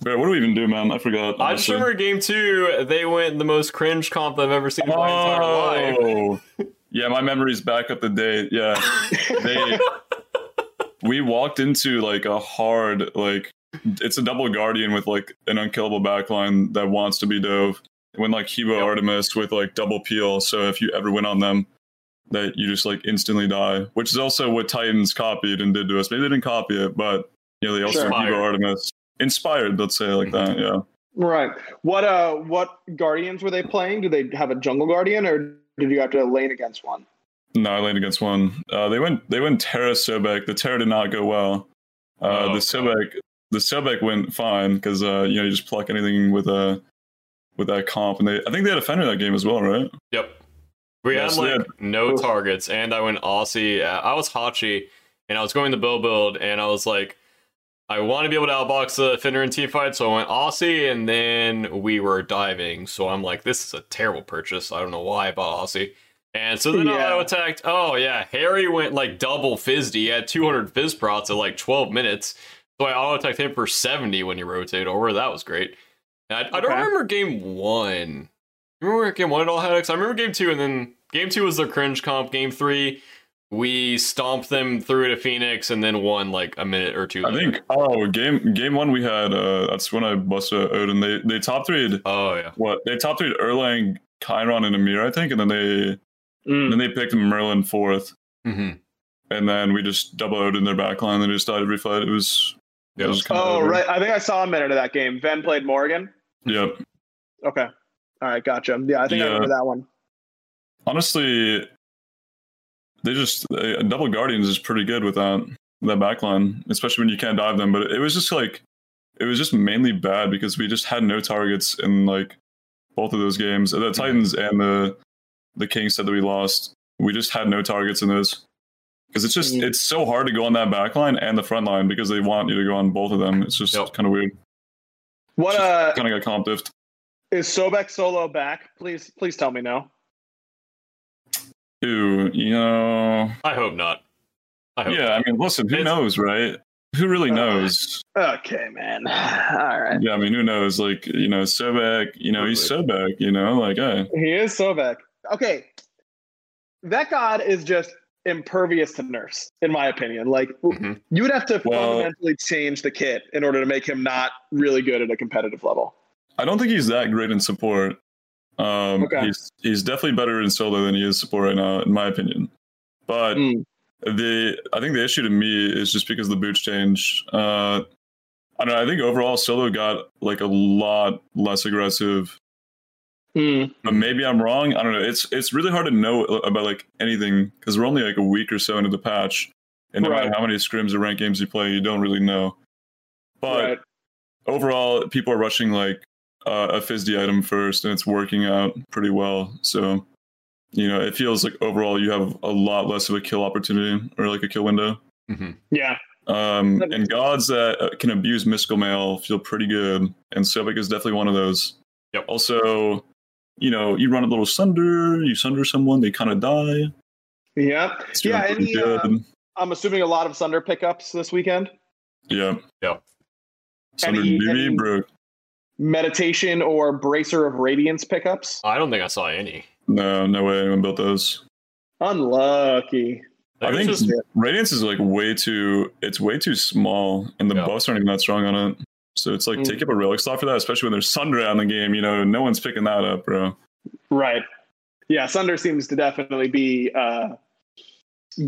[SPEAKER 3] but what do we even do, man? I forgot.
[SPEAKER 2] I just remember game two, they went the most cringe comp I've ever seen in my entire life. [LAUGHS]
[SPEAKER 3] Yeah, my memory's back up to date. Yeah, they [LAUGHS] we walked into like a hard like it's a double guardian with like an unkillable backline that wants to be dove. Went like He Bo
[SPEAKER 2] Yep.
[SPEAKER 3] Artemis with like double peel. So if you ever win on them, that you just like instantly die. Which is also what Titans copied and did to us. Maybe they didn't copy it, but you know they also
[SPEAKER 1] Sure.
[SPEAKER 3] He
[SPEAKER 2] Bo.
[SPEAKER 3] Artemis inspired. Let's say like that. Yeah.
[SPEAKER 1] Right. What uh what guardians were they playing? Do they have a jungle guardian or did you have to lane against one?
[SPEAKER 3] No, I lane against one. Uh, they went they went Terra Sobek. The Terra did not go well. Uh,
[SPEAKER 2] Oh,
[SPEAKER 3] the. Sobek the Sobek went fine because uh, you know you just pluck anything with a with that comp, and they I think they had a Fenrir that game as well, right?
[SPEAKER 2] Yep. We
[SPEAKER 3] Yeah,
[SPEAKER 2] had
[SPEAKER 3] so
[SPEAKER 2] like
[SPEAKER 3] had-
[SPEAKER 2] no targets, and I went Aussie. I was Hachi, and I was going the Bill build, and I was like, I want to be able to outbox the Fenrir and team fight, so I went Aussie, and then we were diving. So I'm like, this is a terrible purchase. I don't know why I bought Aussie. And so then I
[SPEAKER 1] Yeah.
[SPEAKER 2] auto attacked. Oh yeah, Harry went like double fizzed. He had 200 fizz prots at like 12 minutes. So I auto attacked him for 70 when he rotated over. That was great. And I, I don't remember game one. Remember game one at all Haddix? I remember game two, and then game two was their cringe comp. Game three, we stomped them through to Phoenix, and then won like a minute or two.
[SPEAKER 3] I
[SPEAKER 2] later.
[SPEAKER 3] think. Oh, game game one we had. Uh, that's when I busted Odin. They they top threed
[SPEAKER 2] Oh yeah.
[SPEAKER 3] what they top threed Erlang, Chiron, and Ymir, I think, and then they
[SPEAKER 1] Mm.
[SPEAKER 3] then they picked Merlin fourth,
[SPEAKER 2] hmm
[SPEAKER 3] and then we just double Odin in their backline. They just died every fight. It was. It
[SPEAKER 2] Yep.
[SPEAKER 3] was kind
[SPEAKER 1] Oh, right. I think I saw a minute of that game. Ven played Morgan.
[SPEAKER 3] Yep.
[SPEAKER 1] Okay. All right, gotcha. Yeah, I think I remember that one.
[SPEAKER 3] honestly, they just uh, double guardians is pretty good with that that backline, especially when you can't dive them. But it was just like it was just mainly bad because we just had no targets in like both of those games. The Titans and the the Kings said that we lost. We just had no targets in those because it's just it's so hard to go on that back line and the front line because they want you to go on both of them. It's just
[SPEAKER 2] Yep.
[SPEAKER 3] kind of weird.
[SPEAKER 1] What uh
[SPEAKER 3] Kind of got comp diffed.
[SPEAKER 1] is Sobek solo back? Please please tell me no.
[SPEAKER 3] Ew, you know.
[SPEAKER 2] I hope not. I hope.
[SPEAKER 3] Yeah, I mean, listen, who
[SPEAKER 2] It's-
[SPEAKER 3] knows, right? who really knows?
[SPEAKER 1] Okay, man. [SIGHS] All right.
[SPEAKER 3] Yeah, I mean, who knows? Like, you know, Sobek, you know, he's Sobek, you know, like, hey.
[SPEAKER 1] He is Sobek. Okay. That god is just impervious to nerfs, in my opinion. Like,
[SPEAKER 2] Mhm.
[SPEAKER 1] you would have to
[SPEAKER 3] Well-
[SPEAKER 1] fundamentally change the kit in order to make him not really good at a competitive level.
[SPEAKER 3] I don't think he's that great in support. Um,
[SPEAKER 1] Okay.
[SPEAKER 3] he's he's definitely better in solo than he is support right now, in my opinion. But
[SPEAKER 1] Mm.
[SPEAKER 3] the I think the issue to me is just because the boots change. Uh, I don't know. I think overall solo got like a lot less aggressive.
[SPEAKER 1] Mm.
[SPEAKER 3] But maybe I'm wrong. I don't know. It's it's really hard to know about like anything because we're only like a week or so into the patch, and no
[SPEAKER 1] Right.
[SPEAKER 3] matter how many scrims or ranked games you play, you don't really know. But
[SPEAKER 1] Right.
[SPEAKER 3] overall, people are rushing like uh, a FISD item first, and it's working out pretty well. So, you know, it feels like overall you have a lot less of a kill opportunity or like a kill window.
[SPEAKER 2] Mhm.
[SPEAKER 1] Yeah.
[SPEAKER 3] Um, and gods that uh, can abuse mystical mail feel pretty good, and Sobek is definitely one of those.
[SPEAKER 2] Yep.
[SPEAKER 3] Also, you know, you run a little sunder, you sunder someone, they kind of die.
[SPEAKER 1] Yeah.
[SPEAKER 3] It's
[SPEAKER 1] Yeah, any, uh. I'm assuming a lot of Sunder pickups this weekend.
[SPEAKER 3] yeah.
[SPEAKER 2] yeah.
[SPEAKER 3] Sunder
[SPEAKER 1] Any- any-
[SPEAKER 3] bro.
[SPEAKER 1] Meditation or Bracer of Radiance pickups.
[SPEAKER 2] I don't think I saw any.
[SPEAKER 3] No, no way anyone built those.
[SPEAKER 1] Unlucky.
[SPEAKER 3] I
[SPEAKER 2] It
[SPEAKER 3] think
[SPEAKER 2] just
[SPEAKER 3] Radiance is like way too. It's way too small, and the
[SPEAKER 2] Yeah.
[SPEAKER 3] buffs aren't even that strong on it. So it's like
[SPEAKER 1] Mm.
[SPEAKER 3] take up a relic slot for that, especially when there's Sunder out in the game. You know, no one's picking that up, bro.
[SPEAKER 1] Right. Yeah, Sunder seems to definitely be uh,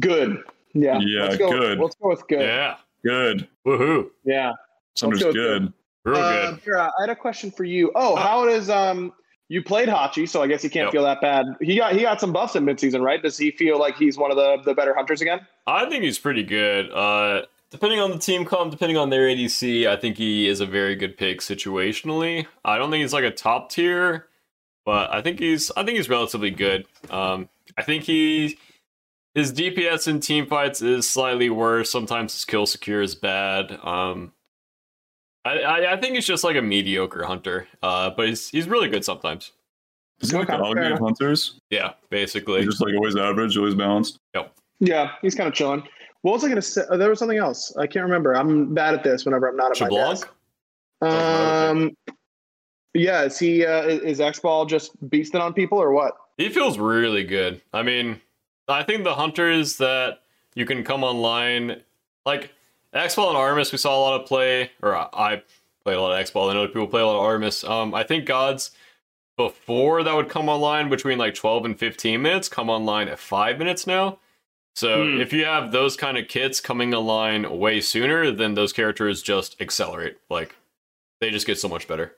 [SPEAKER 1] good. Yeah.
[SPEAKER 3] Yeah,
[SPEAKER 1] let's go,
[SPEAKER 3] good.
[SPEAKER 1] Let's go with good.
[SPEAKER 2] yeah.
[SPEAKER 3] Good.
[SPEAKER 2] Woohoo.
[SPEAKER 1] Yeah.
[SPEAKER 3] Sunder's
[SPEAKER 1] go
[SPEAKER 3] good.
[SPEAKER 2] Real
[SPEAKER 1] Uh,
[SPEAKER 2] good.
[SPEAKER 1] Vera, I had a question for you. Oh, how does um you played Hachi, so I guess he can't
[SPEAKER 2] Yep.
[SPEAKER 1] feel that bad. He got he got some buffs in midseason, right? Does he feel like he's one of the the better hunters again?
[SPEAKER 2] I think he's pretty good. Uh, depending on the team comp, depending on their ADC, I think he is a very good pick situationally. I don't think he's like a top tier, but I think he's I think he's relatively good. Um, I think he his DPS in team fights is slightly worse. Sometimes his kill secure is bad. Um, I, I I think he's just like a mediocre hunter. Uh, but he's he's really good sometimes.
[SPEAKER 3] Is he like
[SPEAKER 1] Okay,
[SPEAKER 3] the all
[SPEAKER 1] fair
[SPEAKER 3] hunters?
[SPEAKER 2] Yeah, basically.
[SPEAKER 3] He's just like always average, always balanced. Yep.
[SPEAKER 1] Yeah, he's kind of chilling. What was I going to say? Oh, there was something else. I can't remember. I'm bad at this whenever I'm not at my
[SPEAKER 2] Shablanc?
[SPEAKER 1] desk. Um, yeah, is he uh, is X Ball just beasting on people or what?
[SPEAKER 2] He feels really good. I mean, I think the hunters that you can come online, like X-Ball and Artemis, we saw a lot of play, or I I played a lot of X-Ball, and other people play a lot of Artemis. Um, I think Gods before that would come online between like 12 and 15 minutes, come online at five minutes now. So
[SPEAKER 1] Hmm.
[SPEAKER 2] if you have those kind of kits coming online way sooner, then those characters just accelerate. Like they just get so much better.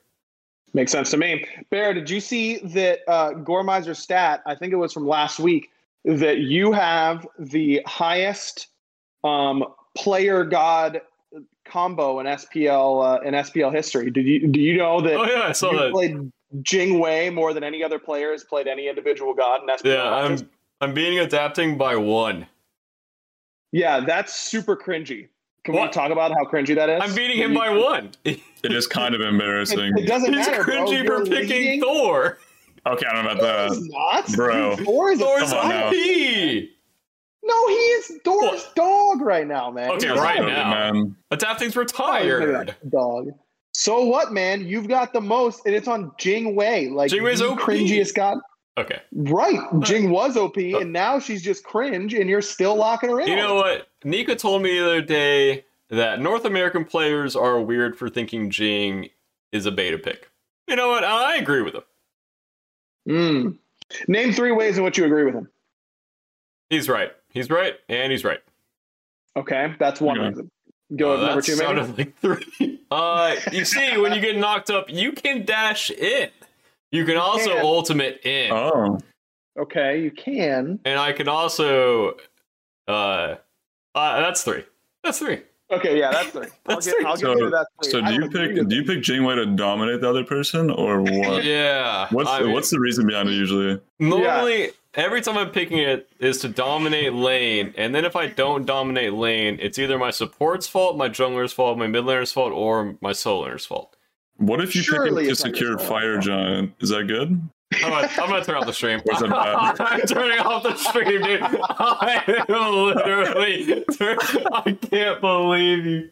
[SPEAKER 1] Makes sense to me. Bear, did you see that uh, Gormizer stat? I think it was from last week that you have the highest um, player god combo in SPL uh, in SPL history. Did you do you know that
[SPEAKER 2] Oh yeah, I saw
[SPEAKER 1] you
[SPEAKER 2] that.
[SPEAKER 1] played Jing Wei more than any other player has played any individual god in SPL?
[SPEAKER 2] Yeah,
[SPEAKER 1] matches?
[SPEAKER 2] I'm I'm beating adapting by one.
[SPEAKER 1] yeah, that's super cringy. Can we talk about how cringy that is?
[SPEAKER 2] I'm beating him by one. [LAUGHS]
[SPEAKER 3] It is kind of embarrassing.
[SPEAKER 1] it doesn't
[SPEAKER 2] He's
[SPEAKER 1] matter, bro.
[SPEAKER 2] cringy
[SPEAKER 1] You're
[SPEAKER 2] for picking
[SPEAKER 1] leading-
[SPEAKER 2] Thor.
[SPEAKER 3] Okay, I don't know about
[SPEAKER 1] he's
[SPEAKER 3] that.
[SPEAKER 1] not,
[SPEAKER 3] Bro.
[SPEAKER 1] Thor is a
[SPEAKER 2] Thor's
[SPEAKER 3] Come on now.
[SPEAKER 1] No, he is Thor's dog right now, man.
[SPEAKER 2] Okay,
[SPEAKER 1] He's
[SPEAKER 2] right now.
[SPEAKER 3] man.
[SPEAKER 2] Adapting's
[SPEAKER 1] a
[SPEAKER 2] retired.
[SPEAKER 1] Dog. So what, man? You've got the most, and it's on Jing Wei, like
[SPEAKER 2] Jing Wei's
[SPEAKER 1] the
[SPEAKER 2] OP.
[SPEAKER 1] cringiest god.
[SPEAKER 2] Okay.
[SPEAKER 1] Right, Jing was OP, and now she's just cringe, and you're still locking her in.
[SPEAKER 2] You know what? Nika told me the other day that North American players are weird for thinking Jing is a beta pick. You know what? I agree with him.
[SPEAKER 1] Mm. Name three ways in which you agree with him.
[SPEAKER 2] He's right. He's right, and he's right.
[SPEAKER 1] Okay, that's one reason. Go with
[SPEAKER 2] Uh,
[SPEAKER 1] number two, maybe.
[SPEAKER 2] sounded like three. [LAUGHS] Uh, you see, when you get knocked up, you can dash in. You can also
[SPEAKER 1] can.
[SPEAKER 2] ultimate in.
[SPEAKER 3] Oh,
[SPEAKER 1] Okay, you can.
[SPEAKER 2] and I can also uh, uh that's three. That's three.
[SPEAKER 1] Okay, yeah, that's three. [LAUGHS] I'll
[SPEAKER 2] That's
[SPEAKER 1] get,
[SPEAKER 2] three.
[SPEAKER 1] I'll give
[SPEAKER 3] So-
[SPEAKER 1] you that. Three.
[SPEAKER 3] so do you pick do you pick Jingwei to dominate the other person or [LAUGHS] what?
[SPEAKER 2] Yeah.
[SPEAKER 3] What's
[SPEAKER 2] I mean,
[SPEAKER 3] what's the reason behind it usually?
[SPEAKER 2] normally every time I'm picking it is to dominate lane, and then if I don't dominate lane, it's either my support's fault, my jungler's fault, my mid laner's fault, or my solo laner's fault.
[SPEAKER 3] What if you
[SPEAKER 1] Surely
[SPEAKER 3] pick it to
[SPEAKER 1] it's
[SPEAKER 3] secure. Fire Giant? Is that good?
[SPEAKER 2] I'm gonna, I'm gonna turn off the stream.
[SPEAKER 3] Or is it bad? [LAUGHS]
[SPEAKER 2] I'm turning off the stream, dude. I am literally. I can't believe you.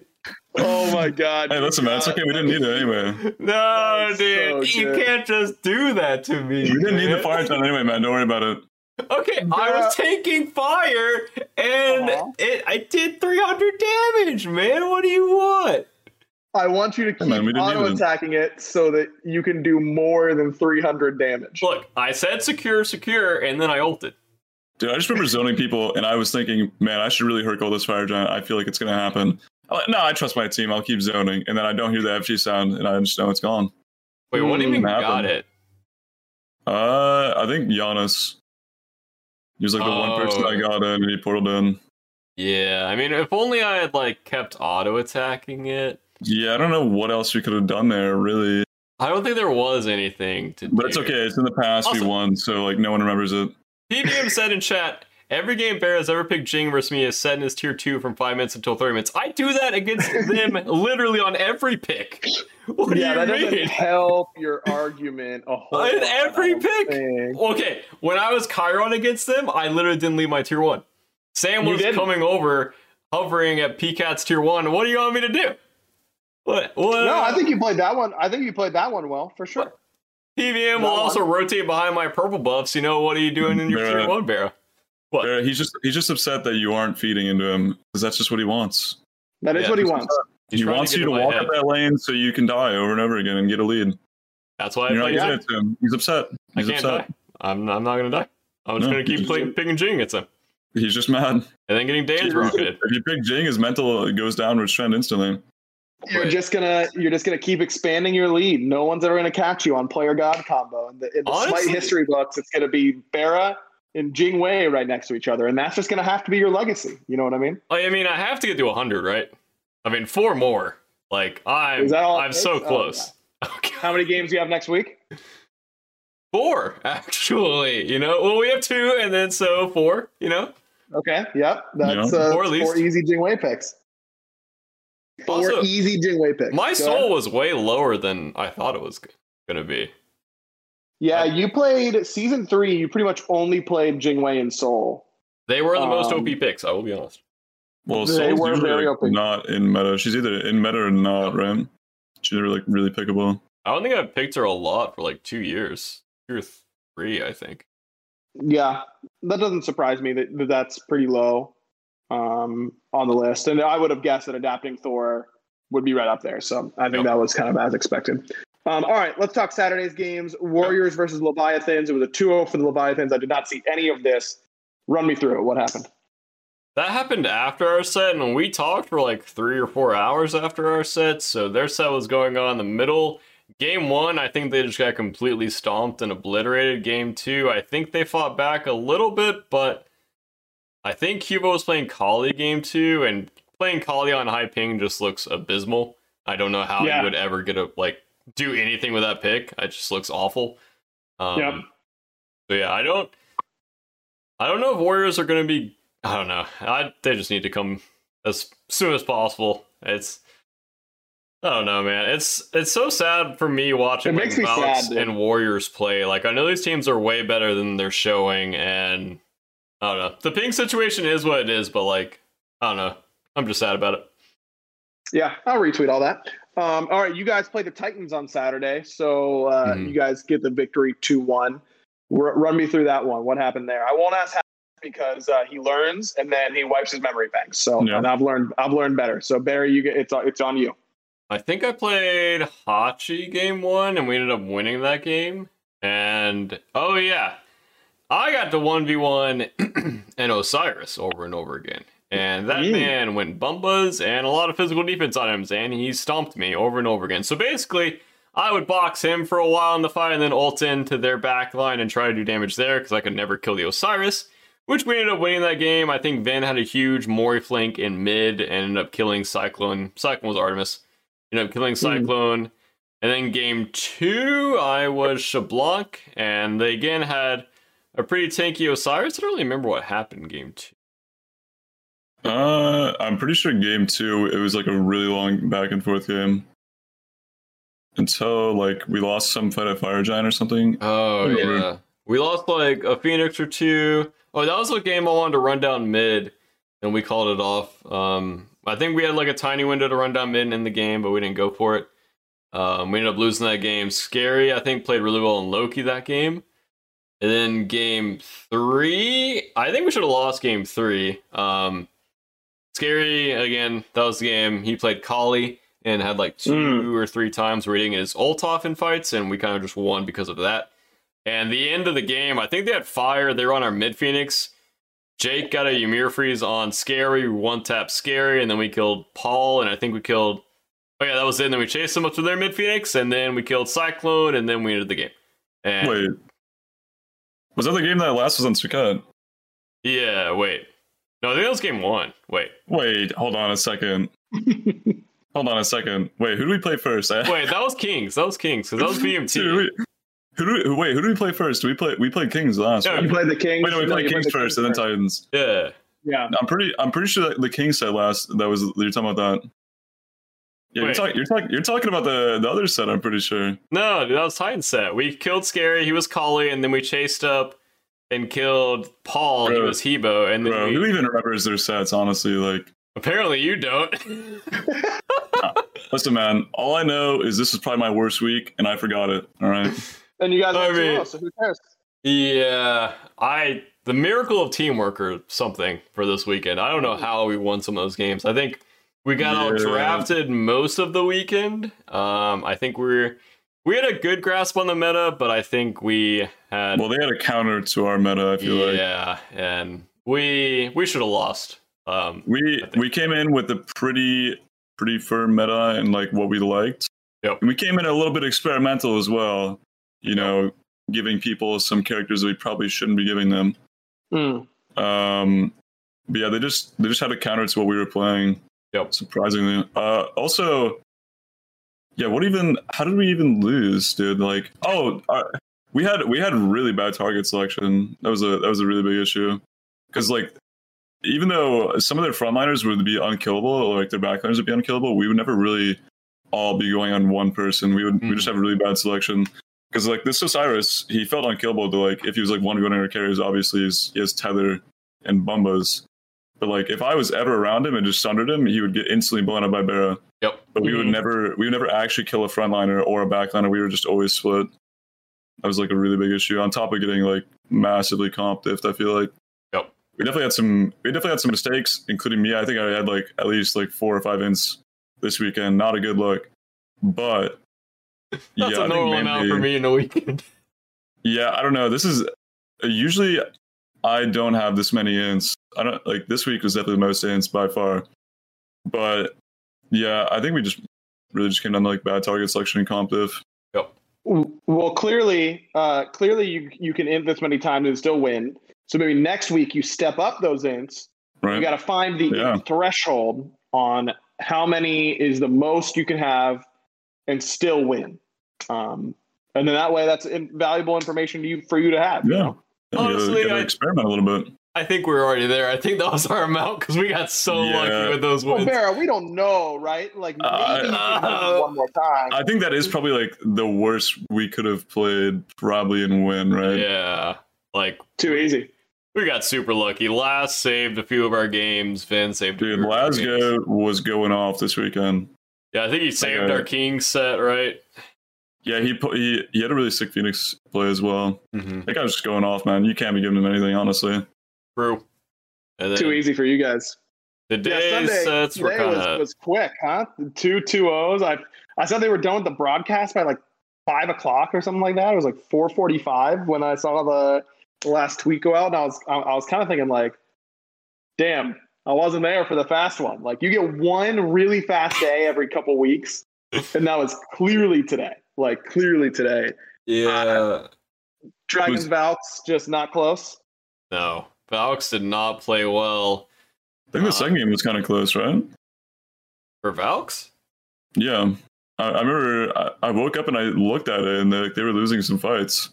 [SPEAKER 1] Oh my god.
[SPEAKER 3] Hey, listen, man, it's okay. We didn't need it anyway.
[SPEAKER 2] No, dude,
[SPEAKER 1] so
[SPEAKER 2] you can't just do that to me.
[SPEAKER 3] We didn't need the fire time anyway, man. Don't worry about it.
[SPEAKER 2] Okay, I was taking fire and
[SPEAKER 1] Uh-huh.
[SPEAKER 2] it I did 300 damage, man. What do you want?
[SPEAKER 1] I want you to keep
[SPEAKER 3] man, we didn't need
[SPEAKER 1] auto attacking it so that you can do more than 300 damage.
[SPEAKER 2] Look, I said secure, secure, and then I ulted.
[SPEAKER 3] Dude, I just remember zoning people, and I was thinking, man, I should really hurkle this fire giant. I feel like it's gonna happen. I'm like, no, I trust my team. I'll keep zoning, and then I don't hear the FG sound, and I just know it's gone.
[SPEAKER 2] Wait, what do you mean
[SPEAKER 3] Hmm,
[SPEAKER 2] got it?
[SPEAKER 3] Uh, I think Giannis. He was like the one person
[SPEAKER 2] Oh.
[SPEAKER 3] I got in, and he portaled in.
[SPEAKER 2] Yeah, I mean, if only I had like kept auto attacking it.
[SPEAKER 3] Yeah, I don't know what else we could have done there, really.
[SPEAKER 2] I don't think there was anything to
[SPEAKER 3] But it's okay. It's in the past.
[SPEAKER 2] Also-
[SPEAKER 3] we won, so like no one remembers it.
[SPEAKER 2] PBM said in chat, every game Bear has ever picked Jing versus me is set in his tier 2 from 5 minutes until 30 minutes. I do that against [LAUGHS] them literally on every pick. What
[SPEAKER 1] yeah,
[SPEAKER 2] do
[SPEAKER 1] that
[SPEAKER 2] you
[SPEAKER 1] doesn't
[SPEAKER 2] mean?
[SPEAKER 1] help your argument a whole
[SPEAKER 2] In
[SPEAKER 1] lot,
[SPEAKER 2] every pick?
[SPEAKER 1] think.
[SPEAKER 2] Okay, when I was Chiron against them, I literally didn't leave my tier 1. Sam was coming over, hovering at PCAT's tier 1. What do you want me to do? What? what?
[SPEAKER 1] No, I think you played that one. I think you played that one well, for sure.
[SPEAKER 2] PVM will
[SPEAKER 1] No,
[SPEAKER 2] also rotate behind my purple buffs. You know, what are you doing in your
[SPEAKER 3] Bruh.
[SPEAKER 2] tier 1, Bear? What?
[SPEAKER 3] He's just he's just upset that you aren't feeding into him because that's just what he wants.
[SPEAKER 1] That is
[SPEAKER 2] Yeah,
[SPEAKER 1] what he wants.
[SPEAKER 3] He wants
[SPEAKER 2] get
[SPEAKER 3] you to walk
[SPEAKER 2] head.
[SPEAKER 3] up that lane so you can die over and over again and get a lead.
[SPEAKER 2] That's why I
[SPEAKER 3] You're not
[SPEAKER 2] play
[SPEAKER 3] using it to him. He's upset.
[SPEAKER 2] I can't
[SPEAKER 3] upset.
[SPEAKER 2] die. I'm, I'm not gonna die. I'm just
[SPEAKER 3] No,
[SPEAKER 2] gonna keep
[SPEAKER 3] he's-
[SPEAKER 2] playing picking Jing against him,
[SPEAKER 3] He's just mad.
[SPEAKER 2] and then getting Dan's rocketed.
[SPEAKER 3] If you pick Jing, his mental goes down downwards trend instantly.
[SPEAKER 1] You're
[SPEAKER 2] Right.
[SPEAKER 1] just gonna you're just gonna keep expanding your lead. No one's ever gonna catch you on player god combo. In the, in the
[SPEAKER 2] Honestly-
[SPEAKER 1] Smite history books, it's gonna be Barra and Jing Wei right next to each other, and that's just gonna have to be your legacy. You know what I mean?
[SPEAKER 2] I mean, I have to get to 100, right? I mean, four more. Like I'm,
[SPEAKER 1] Is that all
[SPEAKER 2] I'm so
[SPEAKER 1] takes? Oh,
[SPEAKER 2] close. [LAUGHS] Okay.
[SPEAKER 1] How many games do you have next week?
[SPEAKER 2] Four, actually. You know, well, we have two, and then so four. You know,
[SPEAKER 1] Okay. Yep. That's
[SPEAKER 3] Yeah.
[SPEAKER 1] uh,
[SPEAKER 2] Four at least.
[SPEAKER 1] four easy Jing Wei picks. Four
[SPEAKER 2] Also,
[SPEAKER 1] easy Jing Wei picks.
[SPEAKER 2] my
[SPEAKER 1] Go
[SPEAKER 2] soul
[SPEAKER 1] ahead.
[SPEAKER 2] was way lower than I thought it was gonna be.
[SPEAKER 1] Yeah, you played season three. You pretty much only played Jing Wei and Soul.
[SPEAKER 2] They were the most
[SPEAKER 1] Um,
[SPEAKER 2] OP picks. I will be honest.
[SPEAKER 3] Well,
[SPEAKER 1] They
[SPEAKER 3] Soul's
[SPEAKER 1] were
[SPEAKER 3] usually
[SPEAKER 1] very
[SPEAKER 3] like,
[SPEAKER 1] open.
[SPEAKER 3] not in meta. She's either in meta or not, right? She's like really pickable.
[SPEAKER 2] I don't think I've picked her a lot for like two years, two or three, I think.
[SPEAKER 1] Yeah, that doesn't surprise me that, that that's pretty low um, on the list. And I would have guessed that adapting Thor would be right up there. So I think
[SPEAKER 2] Yep.
[SPEAKER 1] that was kind of as expected. Um, all right, let's talk Saturday's games. Warriors versus Leviathans. It was a 2 0 for the Leviathans. I did not see any of this. Run me through it. What happened?
[SPEAKER 2] That happened after our set, and we talked for like three or four hours after our set. So their set was going on in the middle. Game one, I think they just got completely stomped and obliterated. Game two, I think they fought back a little bit, but I think Cubo was playing Kali game two, and playing Kali on high ping just looks abysmal. I don't know how
[SPEAKER 1] Yeah.
[SPEAKER 2] you would ever get a like do anything with that pick. It just looks awful. Um,
[SPEAKER 1] Yep.
[SPEAKER 2] So yeah, I don't. I don't know if Warriors are going to be. I don't know. I they just need to come as soon as possible. It's. I don't know, man. It's it's so sad for me watching
[SPEAKER 1] It
[SPEAKER 2] like,
[SPEAKER 1] me
[SPEAKER 2] Valks
[SPEAKER 1] sad,
[SPEAKER 2] and Warriors play. Like I know these teams are way better than they're showing, and I don't know. The ping situation is what it is, but like I don't know. I'm just sad about it.
[SPEAKER 1] Yeah, I'll retweet all that. Um, all right, you guys play the Titans on Saturday, so uh,
[SPEAKER 2] Mhm.
[SPEAKER 1] you guys get the victory two one. Run me through that one. What happened there? I won't ask how because uh, he learns and then he wipes his memory banks. So
[SPEAKER 3] Yeah.
[SPEAKER 1] and I've learned I've learned better. So Barry, you get it's it's on you.
[SPEAKER 2] I think I played Hachi game one and we ended up winning that game. And oh yeah, I got to 1v1 and [CLEARS THROAT] Osiris over and over again. And that
[SPEAKER 1] Mm.
[SPEAKER 2] man went bumbas and a lot of physical defense on him, and he stomped me over and over again. So basically, I would box him for a while in the fight and then ult into their back line and try to do damage there because I could never kill the Osiris, which we ended up winning that game. I think Van had a huge Mori flank in mid and ended up killing Cyclone. Cyclone was Artemis. Ended up killing Cyclone. And then game two, I was Xbalanque, and they again had a pretty tanky Osiris. I don't really remember what happened in game two.
[SPEAKER 3] Uh, I'm pretty sure game two, it was like a really long back and forth game. Until like we lost some fight at Fire Giant or something.
[SPEAKER 2] Oh yeah, we lost like a Phoenix or two. Oh, that was a game I wanted to run down mid, and we called it off. Um, I think we had like a tiny window to run down mid in the game, but we didn't go for it. Um, we ended up losing that game. Scary, I think, played really well in Loki that game. And then game three, I think we should have lost game three. Um, Scary, again, that was the game. He played Kali and had like two
[SPEAKER 1] Mm.
[SPEAKER 2] or three times where he didn't get his ult off in fights, and we kind of just won because of that. And the end of the game, I think they had fire. They were on our mid Phoenix. Jake got a Ymir freeze on Scary, one tap Scary, and then we killed Paul, and I think we killed. Oh yeah, that was it. And then we chased them up to their mid Phoenix, and then we killed Cyclone, and then we ended the game. And
[SPEAKER 3] Wait, was that the game that last was on Sukkot?
[SPEAKER 2] yeah, wait, no, I think that was game one. Wait,
[SPEAKER 3] Wait, hold on a second. [LAUGHS] hold on a second. Wait, who do we play first? [LAUGHS]
[SPEAKER 2] Wait, that was Kings. That was Kings because that was
[SPEAKER 3] Dude, we- who do we, who- wait? Who do we play first? Do we play? We played Kings last.
[SPEAKER 2] Yeah,
[SPEAKER 3] right?
[SPEAKER 1] You played the Kings.
[SPEAKER 3] Wait, no, we
[SPEAKER 1] No,
[SPEAKER 3] played Kings
[SPEAKER 1] the
[SPEAKER 3] first, and then
[SPEAKER 1] first.
[SPEAKER 3] Titans.
[SPEAKER 2] Yeah,
[SPEAKER 1] Yeah.
[SPEAKER 3] I'm pretty. I'm pretty sure that the Kings said last. That was you're talking about that. Yeah, you're
[SPEAKER 2] Wait.
[SPEAKER 3] talking. You're talking. You're talking about the the other set. I'm pretty sure.
[SPEAKER 2] no, that was Titan set. We killed Scary. He was Kali, and then we chased up and killed Paul. He was He Bo, and then
[SPEAKER 3] Bro,
[SPEAKER 2] we,
[SPEAKER 3] who even remembers their sets? Honestly, like,
[SPEAKER 2] apparently you don't. [LAUGHS]
[SPEAKER 3] listen, man. All I know is this is probably my worst week, and I forgot it. All right.
[SPEAKER 1] And you guys
[SPEAKER 2] I
[SPEAKER 1] went
[SPEAKER 2] mean-
[SPEAKER 1] 2-0, so who cares?
[SPEAKER 2] Yeah, I the miracle of teamwork or something for this weekend. I don't know how we won some of those games. I think we got out
[SPEAKER 3] Yeah.
[SPEAKER 2] drafted most of the weekend. Um, I think we're we had a good grasp on the meta, but I think we had
[SPEAKER 3] Well, they had a counter to our meta. I feel like
[SPEAKER 2] yeah, and we we should have lost. Um,
[SPEAKER 3] we we came in with a pretty pretty firm meta and like what we liked.
[SPEAKER 2] Yep.
[SPEAKER 3] And we came in a little bit experimental as well. You know, giving people some characters that we probably shouldn't be giving them.
[SPEAKER 1] Mm.
[SPEAKER 3] Um, but yeah, they just they just had a counter to what we were playing.
[SPEAKER 2] Yep.
[SPEAKER 3] Surprisingly. Uh, also, yeah. What even? How did we even lose, dude? Like, oh, uh, we had we had really bad target selection. That was a that was a really big issue. Because like, even though some of their frontliners would be unkillable, or like their backliners would be unkillable, we would never really all be going on one person. We would we
[SPEAKER 2] Mhm.
[SPEAKER 3] just have a really bad selection. Because like this Osiris, he felt unkillable. To like if he was like one our carries, obviously he's, he has tether and bumbas. But like if I was ever around him and just sundered him, he would get instantly blown up by Barra.
[SPEAKER 2] yep.
[SPEAKER 3] But we would
[SPEAKER 1] Mhm.
[SPEAKER 3] never we would never actually kill a frontliner or a backliner. We were just always split. That was like a really big issue. On top of getting like massively comp diffed, I feel like.
[SPEAKER 2] Yep.
[SPEAKER 3] We definitely had some we definitely had some mistakes, including me. I think I had like at least like four or five ints this weekend. Not a good look. But [LAUGHS]
[SPEAKER 2] That's
[SPEAKER 3] yeah,
[SPEAKER 2] a normal amount for me in a weekend.
[SPEAKER 3] yeah, I don't know. This is usually I don't have this many ints. I don't like this week was definitely the most ints by far. But yeah, I think we just really just came down to like bad target selection and comp diff.
[SPEAKER 2] Yep.
[SPEAKER 1] Well, clearly, uh, clearly you you can int this many times and still win. So maybe next week you step up those ints.
[SPEAKER 3] Right.
[SPEAKER 1] You got to find the
[SPEAKER 3] Yeah.
[SPEAKER 1] threshold on how many is the most you can have and still win. Um, and then that way, that's invaluable information to you for you to have. you
[SPEAKER 3] Yeah.
[SPEAKER 1] know?
[SPEAKER 3] Yeah, you gotta-
[SPEAKER 2] Honestly,
[SPEAKER 3] gotta
[SPEAKER 2] I-
[SPEAKER 3] experiment a little bit.
[SPEAKER 2] I think we're already there. I think that was our amount because we got so
[SPEAKER 3] Yeah.
[SPEAKER 2] lucky with those
[SPEAKER 1] Well,
[SPEAKER 2] wins.
[SPEAKER 1] Vera, we don't know, right? Like maybe
[SPEAKER 3] Uh,
[SPEAKER 1] you can do it one more time.
[SPEAKER 3] I think that is probably like the worst we could have played probably in win, right?
[SPEAKER 2] Yeah, like
[SPEAKER 1] Too easy.
[SPEAKER 2] we got super lucky. Last saved a few of our games. Vin saved. a
[SPEAKER 3] Dude,
[SPEAKER 2] few of our games.
[SPEAKER 3] Glasgow was going off this weekend.
[SPEAKER 2] Yeah, I think he saved
[SPEAKER 3] Okay.
[SPEAKER 2] our king set, right?
[SPEAKER 3] Yeah, he put, he he had a really sick Phoenix play as well.
[SPEAKER 2] Mm-hmm.
[SPEAKER 3] That guy was just going off, man. You can't be giving him anything, honestly.
[SPEAKER 2] True. Then
[SPEAKER 1] Too easy for you guys.
[SPEAKER 2] the
[SPEAKER 1] Yeah,
[SPEAKER 2] day uh,
[SPEAKER 1] Sunday
[SPEAKER 2] sets were kind
[SPEAKER 1] was,
[SPEAKER 2] of
[SPEAKER 1] was quick, huh? Two two O's. I I saw they were done with the broadcast by like five o'clock or something like that. It was like four forty five when I saw the last tweet go out, and I was I, I was kind of thinking like, damn, I wasn't there for the fast one. Like you get one really fast day every couple weeks, [LAUGHS] and that was clearly today. Like clearly today.
[SPEAKER 2] yeah.
[SPEAKER 1] Uh, Dragons
[SPEAKER 3] Who's-
[SPEAKER 1] Valks just not close.
[SPEAKER 2] No, Valks did not play well
[SPEAKER 3] I think
[SPEAKER 2] Uh,
[SPEAKER 3] the second game was kind of close, right?
[SPEAKER 2] for Valks.
[SPEAKER 3] Yeah. I, I remember I, I woke up and I looked at it and they, they were losing some fights.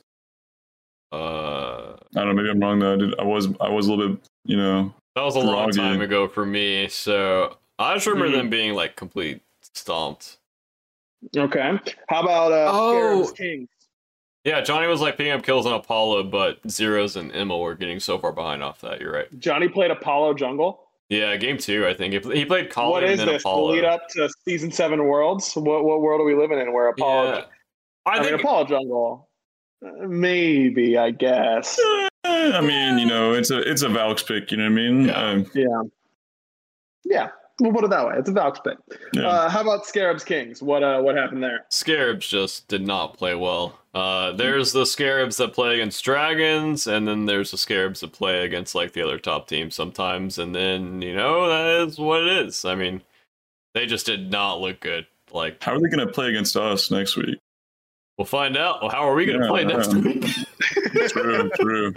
[SPEAKER 2] Uh,
[SPEAKER 3] I don't know, maybe I'm wrong though. I, did, I was I was a little bit, you know,
[SPEAKER 2] that was a long time ago for me. So I just remember
[SPEAKER 1] Mhm.
[SPEAKER 2] them being like complete stomped.
[SPEAKER 1] Okay. How about uh,
[SPEAKER 2] Oh.
[SPEAKER 1] Scarab's Kings?
[SPEAKER 2] Yeah, Johnny was like picking up kills on Apollo, but Zeros and Emma were getting so far behind off that. You're right.
[SPEAKER 1] Johnny played Apollo Jungle.
[SPEAKER 2] Yeah, game two. I think he he played Colin
[SPEAKER 1] what is
[SPEAKER 2] and then
[SPEAKER 1] this?
[SPEAKER 2] Apollo.
[SPEAKER 1] The lead up to season seven worlds? What what world are we living in where Apollo?
[SPEAKER 2] Yeah.
[SPEAKER 1] I,
[SPEAKER 2] I
[SPEAKER 1] mean,
[SPEAKER 2] think
[SPEAKER 1] Apollo Jungle. Maybe I guess.
[SPEAKER 3] Eh, I mean, you know, it's a it's a Valks pick. You know what I mean?
[SPEAKER 2] Yeah.
[SPEAKER 3] Um,
[SPEAKER 1] Yeah. Yeah. We'll put it that way. It's a Valks pick.
[SPEAKER 3] yeah.
[SPEAKER 1] Uh, how about Scarabs Kings? What uh what happened there?
[SPEAKER 2] Scarabs just did not play well. Uh, there's the Scarabs that play against Dragons, and then there's the Scarabs that play against like the other top teams sometimes, and then you know that is what it is. I mean, they just did not look good. Like
[SPEAKER 3] How are they going to play against us next week?
[SPEAKER 2] we'll find out. Well, how are we going to
[SPEAKER 3] Yeah,
[SPEAKER 2] play next
[SPEAKER 3] yeah.
[SPEAKER 2] week? [LAUGHS]
[SPEAKER 3] True, true.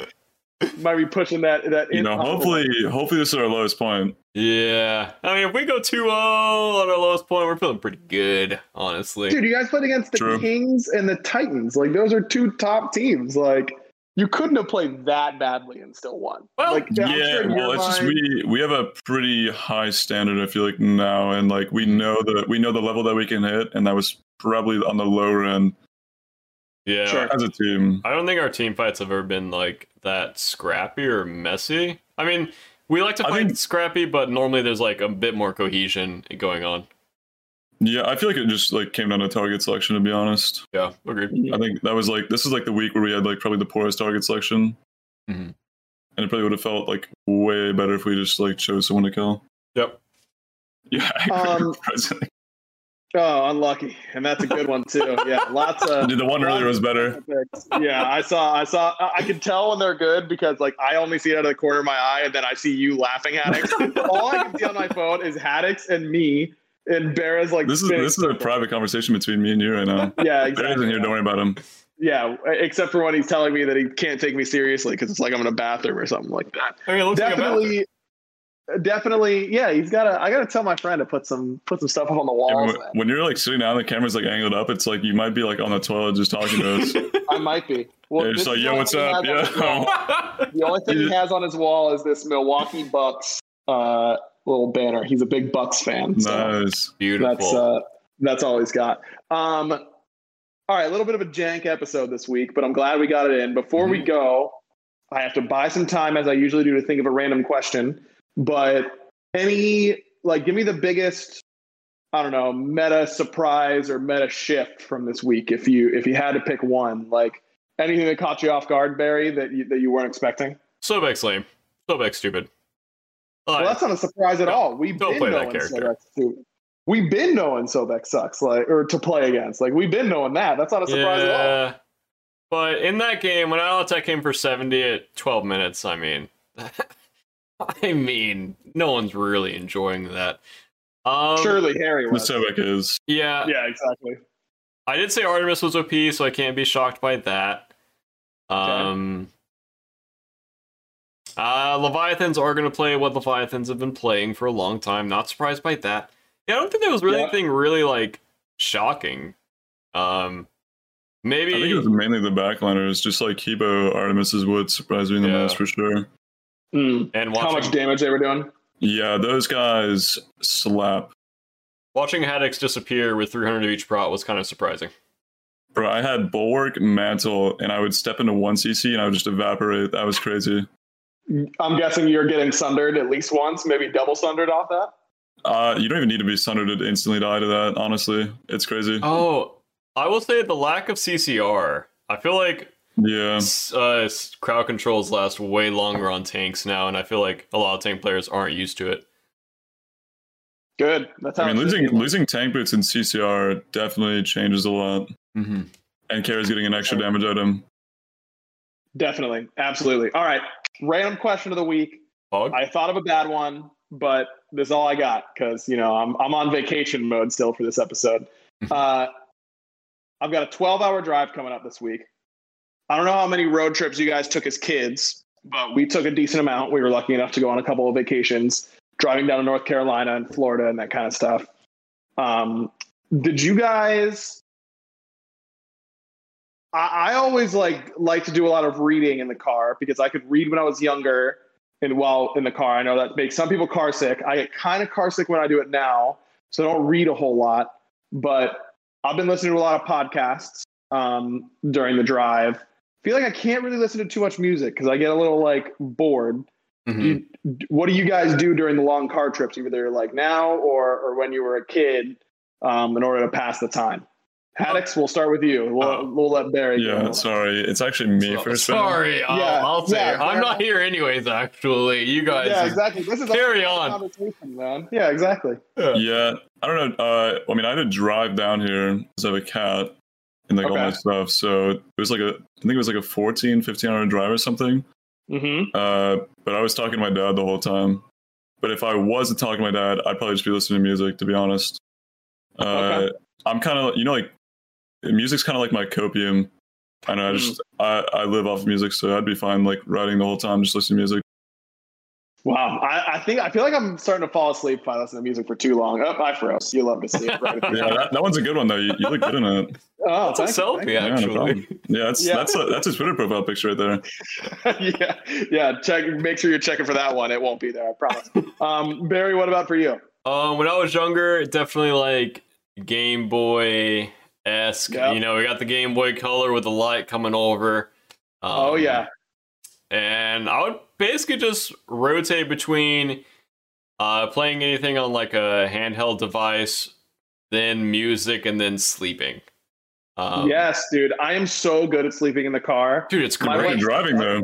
[SPEAKER 1] Might be pushing that that
[SPEAKER 3] You know, hopefully, hopefully this is our lowest point.
[SPEAKER 2] yeah, I mean, if we go 2-0 on our lowest point, we're feeling pretty good, honestly.
[SPEAKER 1] Dude, you guys played against the
[SPEAKER 3] True.
[SPEAKER 1] Kings and the Titans. Like those are two top teams. Like you couldn't have played that badly and still won.
[SPEAKER 2] Well,
[SPEAKER 1] like,
[SPEAKER 3] yeah,
[SPEAKER 1] sure
[SPEAKER 3] well, it's just we we have a pretty high standard. I feel like now, and like we know the we know the level that we can hit, and that was probably on the lower end
[SPEAKER 2] yeah,
[SPEAKER 1] Sure.
[SPEAKER 3] as a team.
[SPEAKER 2] I don't think our team fights have ever been like that scrappy or messy. I mean, we like to fight
[SPEAKER 3] think-
[SPEAKER 2] scrappy, but normally there's like a bit more cohesion going on.
[SPEAKER 3] Yeah, I feel like it just like came down to target selection. To be honest,
[SPEAKER 2] Yeah, agreed.
[SPEAKER 3] I think that was like this is like the week where we had like probably the poorest target selection,
[SPEAKER 2] Mhm.
[SPEAKER 3] and it probably would have felt like way better if we just like chose someone to kill.
[SPEAKER 2] Yep.
[SPEAKER 3] Yeah, I
[SPEAKER 1] Um,
[SPEAKER 3] agree.
[SPEAKER 1] Oh, unlucky, and that's a good one too. Yeah, lots of. [LAUGHS]
[SPEAKER 3] Dude, the one earlier was better.
[SPEAKER 1] Yeah, I saw. I saw. I can tell when they're good because like I only see it out of the corner of my eye, and then I see you laughing, Haddix. [LAUGHS] All I can see on my phone is Haddix and me, and Barra's like.
[SPEAKER 3] This is this is a private conversation between me and you right now. [LAUGHS]
[SPEAKER 1] Yeah,
[SPEAKER 3] Barry's
[SPEAKER 1] exactly.
[SPEAKER 3] in here. Don't worry about him.
[SPEAKER 1] Yeah, except for when he's telling me that he can't take me seriously because it's like I'm in a bathroom or something like that.
[SPEAKER 2] I mean, it looks like a
[SPEAKER 1] Definitely, definitely. Yeah, he's gotta. I gotta tell my friend to put some put some stuff up on the
[SPEAKER 3] And
[SPEAKER 1] walls.
[SPEAKER 3] when, when you're like sitting down, the camera's like angled up. It's like you might be like on the toilet just talking to us. [LAUGHS]
[SPEAKER 1] I might be. Well,
[SPEAKER 3] Yeah, just like, yo, what's up?
[SPEAKER 1] thing he has
[SPEAKER 3] Yeah. [LAUGHS]
[SPEAKER 1] The only thing he has on his wall is this Milwaukee Bucks uh, little banner. He's a big Bucks fan. So
[SPEAKER 3] nice.
[SPEAKER 2] Beautiful.
[SPEAKER 1] that's uh, that's all he's got. Um, all right, a little bit of a jank episode this week, but I'm glad we got it in. Before we go, I have to buy some time, as I usually do, to think of a random question. But any like, give me the biggest, I don't know, meta surprise or meta shift from this week, if you if you had to pick one, like anything that caught you off guard, Barry, that you, that you weren't expecting.
[SPEAKER 2] Sobek's lame. Sobek's stupid.
[SPEAKER 1] Well, that's not a surprise at
[SPEAKER 2] No,
[SPEAKER 1] all. We've
[SPEAKER 2] don't
[SPEAKER 1] been
[SPEAKER 2] play that
[SPEAKER 1] knowing
[SPEAKER 2] character.
[SPEAKER 1] Sobek. We've been knowing Sobek sucks, like or to play against. Like we've been knowing that. That's not a surprise at all.
[SPEAKER 2] But in that game, when Alatech came for 70 at 12 minutes, I mean, [LAUGHS] I mean, no one's really enjoying that. Um,
[SPEAKER 1] Surely Harry
[SPEAKER 3] The
[SPEAKER 1] was.
[SPEAKER 3] Sobek is.
[SPEAKER 2] Yeah,
[SPEAKER 1] Yeah, exactly.
[SPEAKER 2] I did say Artemis was OP, so I can't be shocked by that. Um, uh, Leviathans are going to play what Leviathans have been playing for a long time. Not surprised by that. Yeah, I don't think there was really
[SPEAKER 1] Yeah.
[SPEAKER 2] anything really like shocking. Um, maybe
[SPEAKER 3] I think it was mainly the backliners, just like He Bo Artemis is what surprised me the
[SPEAKER 2] Yeah.
[SPEAKER 3] most for sure.
[SPEAKER 1] Mm.
[SPEAKER 2] and
[SPEAKER 1] How much damage they were doing?
[SPEAKER 3] Yeah, those guys slap.
[SPEAKER 2] watching Haddix disappear with 300 of each prot was kind of surprising.
[SPEAKER 3] Bro, I had Bulwark, Mantle, and I would step into one CC and I would just evaporate. That was crazy.
[SPEAKER 1] I'm guessing you're getting sundered at least once, maybe double sundered off that.
[SPEAKER 3] Uh, you don't even need to be sundered to instantly die to that, honestly. It's crazy.
[SPEAKER 2] Oh, I will say the lack of CCR. I feel like
[SPEAKER 3] Yeah.
[SPEAKER 2] uh, crowd controls last way longer on tanks now, and I feel like a lot of tank players aren't used to it.
[SPEAKER 1] Good. That's how
[SPEAKER 3] I mean, losing
[SPEAKER 1] be.
[SPEAKER 3] losing tank boots in CCR definitely changes a lot.
[SPEAKER 2] Mm-hmm.
[SPEAKER 3] And Kara's getting an extra damage item.
[SPEAKER 1] Definitely. Absolutely. All right. Random question of the week.
[SPEAKER 2] Hog?
[SPEAKER 1] I thought of a bad one, but this is all I got because you know I'm I'm on vacation mode still for this episode. [LAUGHS] uh, I've got a 12 hour drive coming up this week. I don't know how many road trips you guys took as kids, but we took a decent amount. We were lucky enough to go on a couple of vacations, driving down to North Carolina and Florida and that kind of stuff. Um, did you guys? I, I always like like to do a lot of reading in the car because I could read when I was younger and while in the car. I know that makes some people car sick. I get kind of car sick when I do it now, so I don't read a whole lot. But I've been listening to a lot of podcasts um, during the drive. Feel like I can't really listen to too much music because I get a little like bored.
[SPEAKER 2] Mhm.
[SPEAKER 1] you, what do you guys do during the long car trips, either like now or or when you were a kid, um, in order to pass the time? Haddix, we'll start with you. We'll,
[SPEAKER 2] Oh.
[SPEAKER 1] we'll let Barry.
[SPEAKER 3] Yeah,
[SPEAKER 1] go.
[SPEAKER 3] sorry. It's actually me
[SPEAKER 2] So-
[SPEAKER 3] first.
[SPEAKER 2] Sorry, I'll,
[SPEAKER 1] yeah,
[SPEAKER 2] I'll say
[SPEAKER 1] yeah,
[SPEAKER 2] I'm not here anyways. Actually, you guys
[SPEAKER 1] Yeah, exactly. This is
[SPEAKER 2] carry
[SPEAKER 1] a
[SPEAKER 2] on.
[SPEAKER 1] conversation, man. Yeah, exactly.
[SPEAKER 3] Yeah, I don't know. Uh, I mean, I had to drive down here because I have a cat and like all my stuff. So it was like a, I think it was like a 14, 15 hour drive or something.
[SPEAKER 1] Mm-hmm.
[SPEAKER 3] Uh, but I was talking to my dad the whole time. But if I wasn't talking to my dad, I'd probably just be listening to music, to be honest. Uh,
[SPEAKER 1] Okay.
[SPEAKER 3] I'm kind of, you know, like music's kind of like my copium. I know I just, I, I live off of music, so I'd be fine like writing the whole time, just listening to music.
[SPEAKER 1] Wow, I, I think I feel like I'm starting to fall asleep if I listen to music for too long. Oh, I froze. You love to see it, right? [LAUGHS]
[SPEAKER 3] Yeah, that, that one's a good one though. You, you look good in it.
[SPEAKER 1] oh,
[SPEAKER 2] That's a
[SPEAKER 1] thank you,
[SPEAKER 2] selfie.
[SPEAKER 3] Yeah, no
[SPEAKER 2] actually.
[SPEAKER 3] problem. Yeah, that's
[SPEAKER 1] Yeah.
[SPEAKER 3] that's a, that's a Twitter profile picture right there. [LAUGHS]
[SPEAKER 1] yeah, yeah. Check. Make sure you're checking for that one. It won't be there. I promise. um, Barry, what about for you?
[SPEAKER 2] Um, when I was younger, definitely like Game Boy esque.
[SPEAKER 1] Yep.
[SPEAKER 2] You know, we got the Game Boy Color with the light coming over. Um,
[SPEAKER 1] oh yeah,
[SPEAKER 2] and I would basically just rotate between uh, playing anything on like a handheld device, then music, and then sleeping. Um,
[SPEAKER 1] yes, dude. I am so good at sleeping in the car.
[SPEAKER 2] dude, it's great.
[SPEAKER 1] wife's
[SPEAKER 3] driving, though.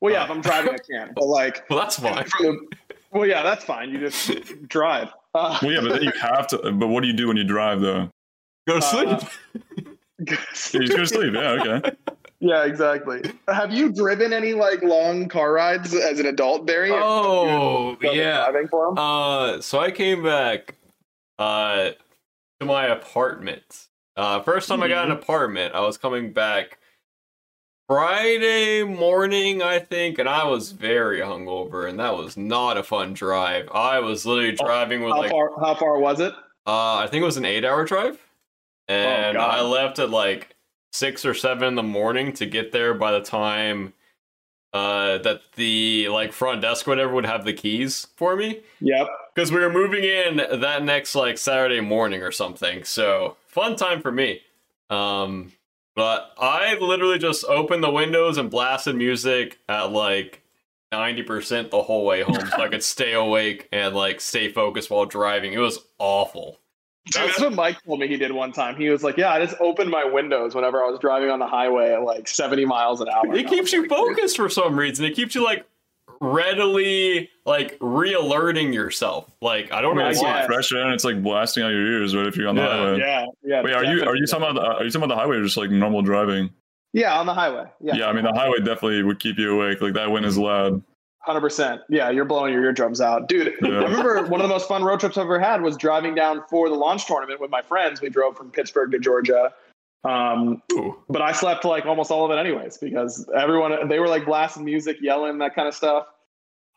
[SPEAKER 1] Well, yeah, if I'm driving, I can't. But like, [LAUGHS]
[SPEAKER 2] Well, that's fine. [LAUGHS]
[SPEAKER 1] the- well, yeah, that's fine. You just drive. Uh,
[SPEAKER 3] Well, yeah, but then you [LAUGHS] have to. But what do you do when you drive though?
[SPEAKER 2] Go to sleep.
[SPEAKER 1] Uh,
[SPEAKER 3] You just go to sleep. Yeah, okay.
[SPEAKER 1] Yeah, exactly. Have you driven any like long car rides as an adult, Barry?
[SPEAKER 2] oh,
[SPEAKER 1] Have you done
[SPEAKER 2] yeah.
[SPEAKER 1] driving for 'em?
[SPEAKER 2] Uh, so I came back uh to my apartment. Uh, first time I got an apartment, I was coming back Friday morning, I think, and I was very hungover, and that was not a fun drive. I was literally
[SPEAKER 1] Oh,
[SPEAKER 2] driving with
[SPEAKER 1] How
[SPEAKER 2] like,
[SPEAKER 1] far? How far was it?
[SPEAKER 2] uh, I think it was an eight-hour drive, and
[SPEAKER 1] Oh,
[SPEAKER 2] I left at like six or seven in the morning to get there by the time uh that the like front desk whatever would have the keys for me
[SPEAKER 1] Yep.
[SPEAKER 2] because we were moving in that next like Saturday morning or something. So fun time for me. Um, but I literally just opened the windows and blasted music at like ninety percent the whole way home, so I could stay awake and like stay focused while driving. It was awful.
[SPEAKER 1] Dude, that's what Mike told me he did one time. He was like, "Yeah, I just opened my windows whenever I was driving on the highway at like 70 miles an hour."
[SPEAKER 2] It keeps you
[SPEAKER 1] like, "Dude,
[SPEAKER 2] focused for some reason. It keeps you like readily like re-alerting yourself. Like I don't
[SPEAKER 3] I mean,
[SPEAKER 2] know
[SPEAKER 3] it's
[SPEAKER 2] why.
[SPEAKER 3] like fresh air and it's like blasting out your ears right if you're on the
[SPEAKER 2] Yeah.
[SPEAKER 3] highway.
[SPEAKER 1] Yeah, yeah.
[SPEAKER 3] Wait, are you are you
[SPEAKER 1] definitely.
[SPEAKER 3] talking about the, are you talking about the highway or just like normal driving?
[SPEAKER 1] Yeah, on the highway. Yeah,
[SPEAKER 3] Yeah, I mean the highway definitely would keep you awake. Like that wind is loud.
[SPEAKER 1] Hundred percent. Yeah, you're blowing your eardrums out, dude.
[SPEAKER 3] Yeah.
[SPEAKER 1] I remember one of the most fun road trips I've ever had was driving down for the launch tournament with my friends. We drove from Pittsburgh to Georgia, um, but I slept like almost all of it anyways because everyone they were like blasting music, yelling that kind of stuff.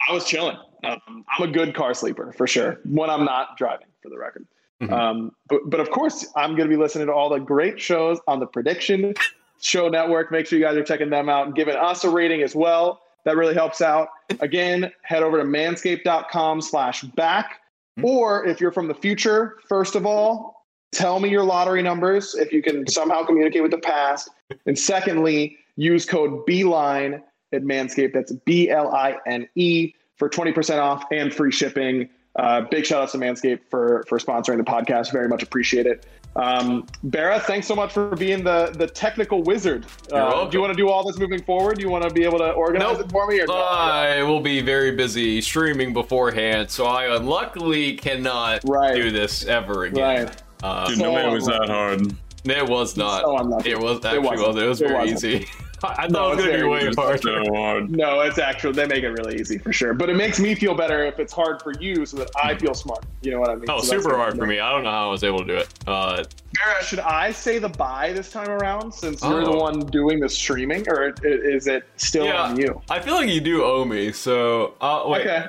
[SPEAKER 1] I was chilling. Um, I'm a good car sleeper for sure when I'm not driving. For the record.
[SPEAKER 2] Mhm.
[SPEAKER 1] Um, but, but of course, I'm going to be listening to all the great shows on the Prediction Show Network. Make sure you guys are checking them out and giving us a rating as well. That really helps out. Again, head over to manscaped.com slash back. Or if you're from the future, first of all, tell me your lottery numbers if you can somehow communicate with the past. And secondly, use code BLINE at Manscaped. That's B L I N E for 20% off and free shipping. Uh, big shout out to Manscaped for for sponsoring the podcast. Very much appreciate it. Um, Barra, thanks so much for being the the technical wizard. Uh, do you want to do all this moving forward? Do you want to be able to organize
[SPEAKER 2] Nope.
[SPEAKER 1] it for me? Or
[SPEAKER 2] I will be very busy streaming beforehand, so I unluckily cannot
[SPEAKER 1] Right.
[SPEAKER 2] do this ever again.
[SPEAKER 1] Right.
[SPEAKER 2] Uh,
[SPEAKER 3] Dude, no
[SPEAKER 1] So
[SPEAKER 3] way it was that hard.
[SPEAKER 2] it was not.
[SPEAKER 1] So unlucky.
[SPEAKER 2] it was
[SPEAKER 1] It
[SPEAKER 2] actually
[SPEAKER 1] wasn't.
[SPEAKER 2] was. It was
[SPEAKER 1] It
[SPEAKER 2] very
[SPEAKER 1] wasn't.
[SPEAKER 2] easy. [LAUGHS] I
[SPEAKER 1] No,
[SPEAKER 2] thought it was
[SPEAKER 1] it's
[SPEAKER 2] going to be
[SPEAKER 1] very
[SPEAKER 2] way
[SPEAKER 1] easy.
[SPEAKER 2] harder.
[SPEAKER 3] So hard. [LAUGHS]
[SPEAKER 1] No, it's actually they make it really easy for sure. But it makes me feel better if it's hard for you, so that I feel smart. You know what I mean?
[SPEAKER 2] Oh,
[SPEAKER 1] So
[SPEAKER 2] super hard for me. I don't know how I was able to do it. Uh,
[SPEAKER 1] Barra, should I say the bye this time around since you're the
[SPEAKER 2] Oh.
[SPEAKER 1] one doing the streaming, or is it still
[SPEAKER 2] Yeah.
[SPEAKER 1] on you?
[SPEAKER 2] I feel like you do owe me, so uh, wait.
[SPEAKER 1] Okay.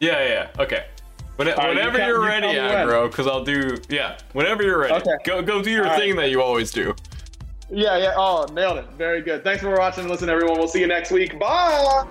[SPEAKER 2] Yeah, yeah, okay. When,
[SPEAKER 1] right,
[SPEAKER 2] whenever
[SPEAKER 1] tell-
[SPEAKER 2] you are ready,
[SPEAKER 1] tell me
[SPEAKER 2] because I'll do. Yeah, whenever you're ready.
[SPEAKER 1] Okay.
[SPEAKER 2] Go, go do your
[SPEAKER 1] All right.
[SPEAKER 2] thing that you always do.
[SPEAKER 1] Yeah, yeah. Oh, nailed it. Very good. Thanks for watching and listening, everyone. We'll see you next week. Bye.